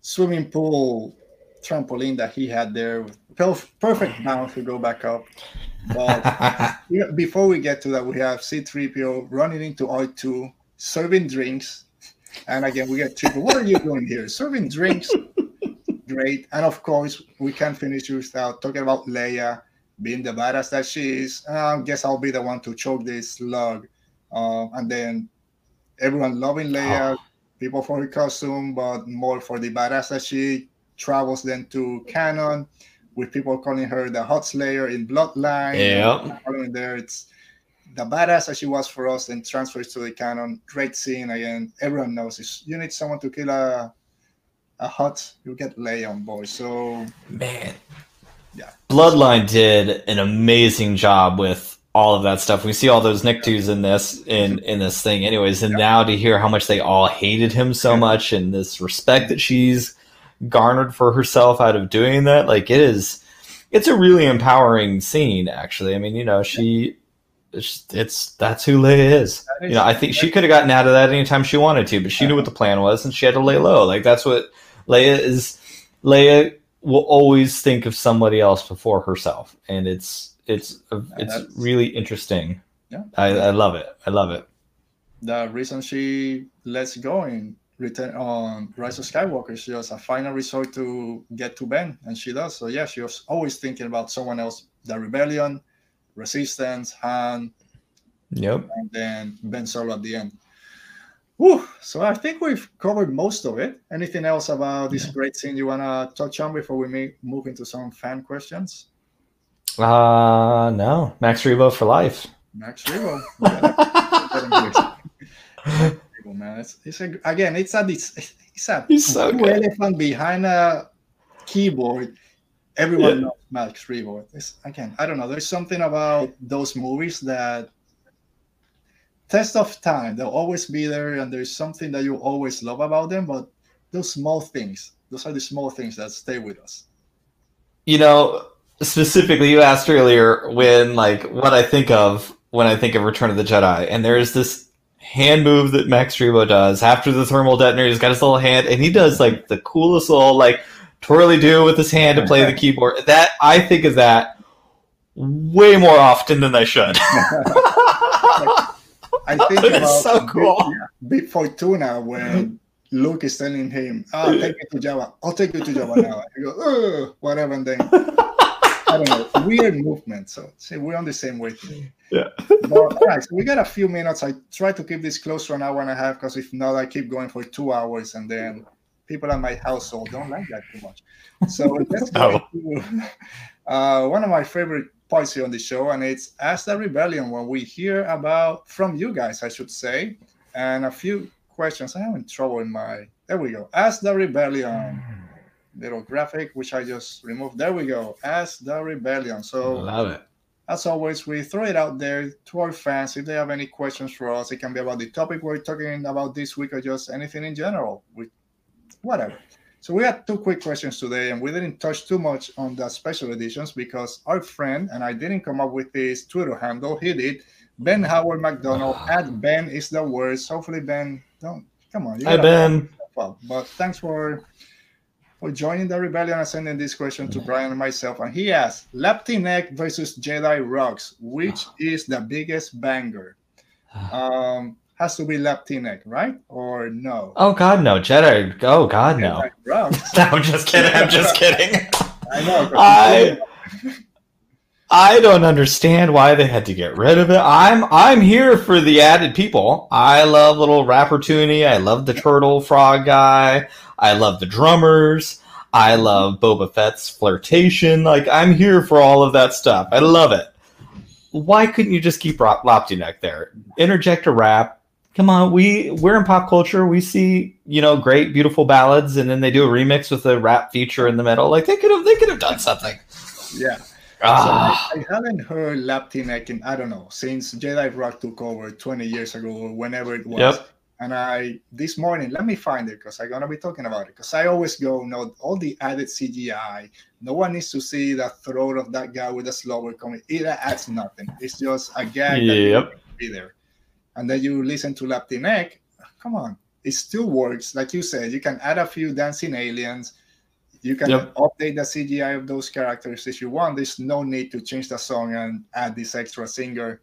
swimming pool trampoline that he had there. Perfect now to go back up. But yeah, before we get to that, we have C3PO running into R2, serving drinks. And again, we get Triple. What are you doing here? Serving drinks. Great. And of course, we can't finish without talking about Leia being the badass that she is. I guess I'll be the one to choke this slug. Um, and then everyone loving Leia, people for her costume, but more for the badass that she travels then to canon, with people calling her the Hutt Slayer in Bloodline. Yeah. Following there, it's the badass that she was for us, then transfers to the canon. Great scene again. Everyone knows this. you need someone to kill a a Hutt, you get Leia on board. So Man. Yeah. Bloodline did an amazing job with all of that stuff. We see all those Niktos in this in in this thing anyways. And now to hear how much they all hated him so much and this respect that she's garnered for herself out of doing that, like it is it's a really empowering scene actually. I mean, you know, she it's, it's that's who Leia is. You know, I think she could have gotten out of that anytime she wanted to, but she knew what the plan was and she had to lay low. Like that's what Leia is Leia will always think of somebody else before herself, and it's it's it's that's- really interesting. Yeah. I, I love it. I love it. the reason she lets go in return on Rise of Skywalker she just a final resort to get to Ben, and she does. So yeah, she was always thinking about someone else, the rebellion, resistance, Han, Yep. and then Ben Solo at the end. Whew. So I think we've covered most of it. Anything else about this great scene you wanna touch on before we may move into some fan questions? Uh no, Max Rebo for life. Max Rebo. Rebo, man. It's, it's a, again, it's a it's, it's a He's so blue elephant behind a keyboard. Everyone Yeah. knows Max Rebo. It's, again, I don't know. There's something about those movies that test of time. They'll always be there, and there's something that you always love about them. But those small things those are the small things that stay with us. You know, specifically, you asked earlier when like what I think of when I think of Return of the Jedi, and there's this hand move that Max Rebo does after the thermal detonator. He's got his little hand, and he does like the coolest little like twirly do with his hand to play the keyboard. That I think of that way more often than I should. I think It's about so cool. yeah, Bib Fortuna when Luke is telling him, "Oh, take you to Jabba. I'll take you to Jabba now." He goes, whatever, and then I don't know, weird movement. So see, we're on the same wavelength. Yeah. But, all right, so we got a few minutes. I try to keep this close to an hour and a half because if not, I keep going for two hours, and then people at my household don't like that too much. So let's go into uh, one of my favorite parts here on the show, and it's Ask the Rebellion, where we hear about from you guys, I should say, and a few questions. I am in trouble in my. There we go. Ask the Rebellion. Little graphic, which I just removed. There we go. As the Rebellion. So Love it. as always, we throw it out there to our fans. If they have any questions for us, it can be about the topic we're talking about this week or just anything in general. We, whatever. So we had two quick questions today, and we didn't touch too much on the special editions because our friend and I didn't come up with his Twitter handle. He did. Ben Howard McDonald ah. at Ben is the worst. Hopefully, Ben, don't come on. You Hi Ben. well, but thanks for for joining the rebellion and sending this question to Bryan and myself. And he asked, Lapti Nek versus Jedi Rocks, which is the biggest banger? Um, has to be Lapti Nek, right? Or no? Oh God, no Jedi. Oh God, no. Jedi Rocks. No, I'm just kidding. I'm just kidding. I know. I I don't understand why they had to get rid of it. I'm I'm here for the added people. I love little Rappertunie. I love the turtle frog guy. I love the drummers. I love Boba Fett's flirtation. Like I'm here for all of that stuff. I love it. Why couldn't you just keep Lapti Nek there? Interject a rap. Come on, we we're in pop culture. We see you know great, beautiful ballads, and then they do a remix with a rap feature in the middle. Like they could have they could have done something. yeah. Ah. So I, I haven't heard Lapti Nek in, I don't know, since Jedi Rock took over 20 years ago or whenever it was. Yep. And I, this morning, let me find it because I'm going to be talking about it. Because I always go, no, all the added CGI, no one needs to see the throat of that guy with the slower coming. It adds nothing. It's just a gag that Yep. be there. And then you listen to Lap Lapti Nek, come on, it still works. Like you said, you can add a few dancing aliens. You can Yep. update the CGI of those characters if you want. There's no need to change the song and add this extra singer.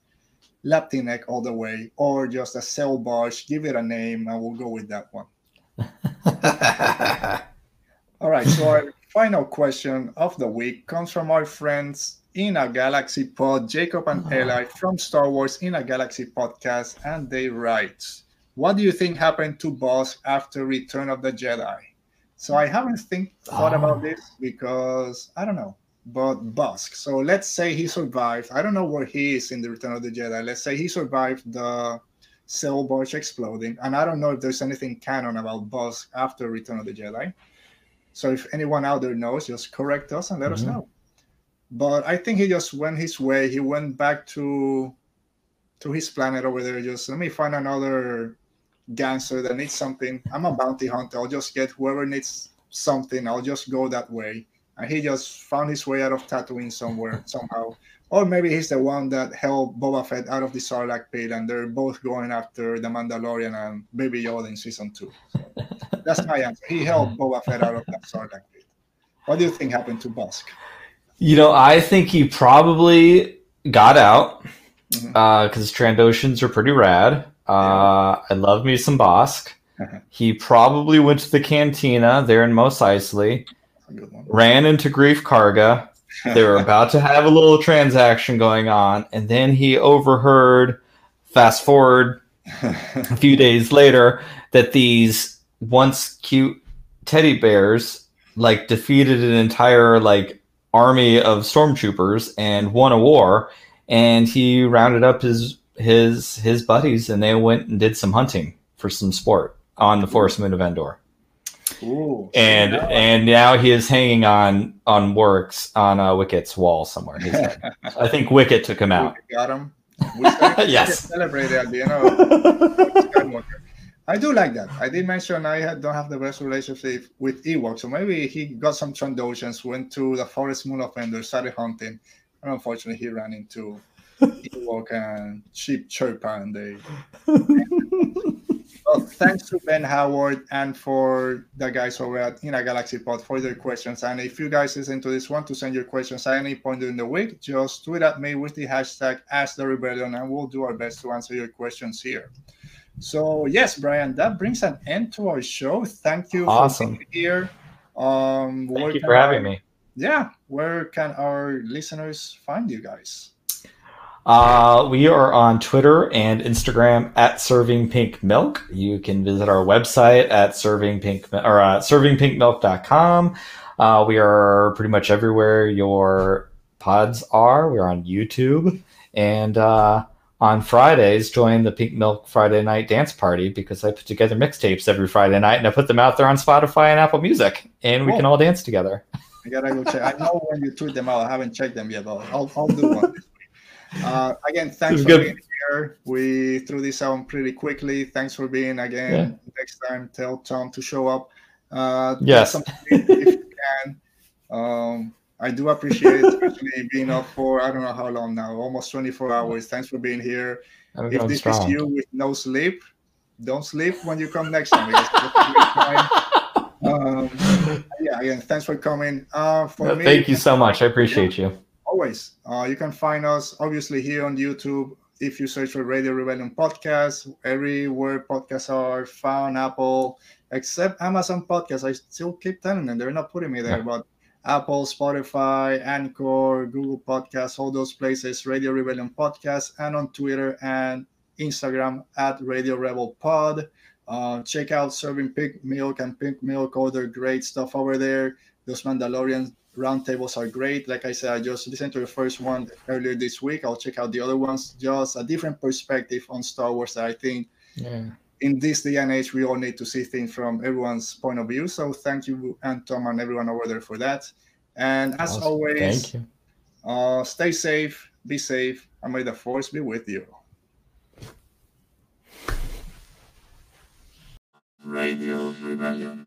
Lapti Nek all the way, or just a cell barge. Give it a name, and we'll go with that one. All right. So our final question of the week comes from our friends in a Galaxy Pod, Jacob and ah. Eli from Star Wars in a Galaxy podcast, and they write, "What do you think happened to Bossk after Return of the Jedi?" So I haven't think thought about Ah. this because I don't know. But Bossk. So let's say he survived. I don't know where he is in the Return of the Jedi. Let's say he survived the cell barge exploding, and I don't know if there's anything canon about Bossk after Return of the Jedi. So if anyone out there knows, just correct us and let us Mhm. know. But I think he just went his way. He went back to to his planet over there. Just let me find another gangster that needs something. I'm a bounty hunter. I'll just get whoever needs something. I'll just go that way. And he just found his way out of Tatooine somewhere somehow. Or maybe he's the one that helped Boba Fett out of the Sarlacc pit, and they're both going after the Mandalorian and Baby Yoda in season two. So that's my answer. He helped Boba Fett out of that Sarlacc pit. What do you think happened to Bossk? You know, I think he probably got out mm-hmm. uh, because Trandoshans are pretty rad. Uh, I love me some Bossk. he probably went to the cantina there in Mos Eisley, That's a good one. ran into Greef Karga. They were about to have a little transaction going on, and then he overheard. Fast forward a few days later that these once cute teddy bears like defeated an entire like army of stormtroopers and won a war and he rounded up his his his buddies and they went and did some hunting for some sport on the forest moon of endor Ooh, and so now- and now he is hanging on on works on uh, wicket's wall somewhere He's i think wicket took him out We got him. We Yes. celebrated at the end of I do like that. I did mention I had, don't have the best relationship with Ewok, so maybe he got some Trandoshans, went to the Forest Moon of Endor, started hunting, and unfortunately he ran into Ewok and Chief Chirpa, and they. well, thanks to Ben Howard and for the guys over at In a Galaxy Pod for their questions. And if you guys listen to this, want to send your questions at any point during the week, just tweet at me with the hashtag Ask the Rebellion, and we'll do our best to answer your questions here. So yes, Bryan, that brings an end to our show. Thank you awesome. for being here. Um, Thank you for having me. Yeah, where can our listeners find you guys? Uh, we are on Twitter and Instagram at Serving Pink Milk. You can visit our website at Serving Pink or uh, servingpinkmilk.com. Uh, we are pretty much everywhere your pods are. We're on YouTube and uh, on Fridays join the Pink Milk Friday Night Dance Party because I put together mixtapes every Friday night and I put them out there on Spotify and Apple Music, and we oh. can all dance together. I gotta go check. I know when you tweet them out. I haven't checked them yet, but I'll, I'll do one. Uh, again, thanks for good. being here. We threw this out pretty quickly. Thanks for being again. Yeah. Next time, tell Tom to show up. Uh, yes, if you can. Um, I do appreciate it, especially being up for I don't know how long now, almost 24 hours. Thanks for being here. I'm if this strong. is you with no sleep, don't sleep when you come next time. um, yeah, again, thanks for coming. Uh, for me, thank you so much. I appreciate you. Always. Uh, you can find us obviously here on YouTube. If you search for Radio Rebellion Podcast, everywhere podcasts are found, Apple, except Amazon Podcast. I still keep telling them they're not putting me there, but Apple, Spotify, Anchor, Google Podcasts, all those places, Radio Rebellion Podcast, and on Twitter and Instagram at Radio Rebel Pod. Uh, check out Serving Pink Milk and Pink Milk, all their great stuff over there. Those Mandalorian roundtables are great. Like I said, I just listened to the first one earlier this week. I'll check out the other ones. Just a different perspective on Star Wars that I think yeah in this day and age, we all need to see things from everyone's point of view. So thank you, and Tom, and everyone over there for that. And as awesome. always, uh, stay safe, be safe, and may the force be with you. Radio Rebellion.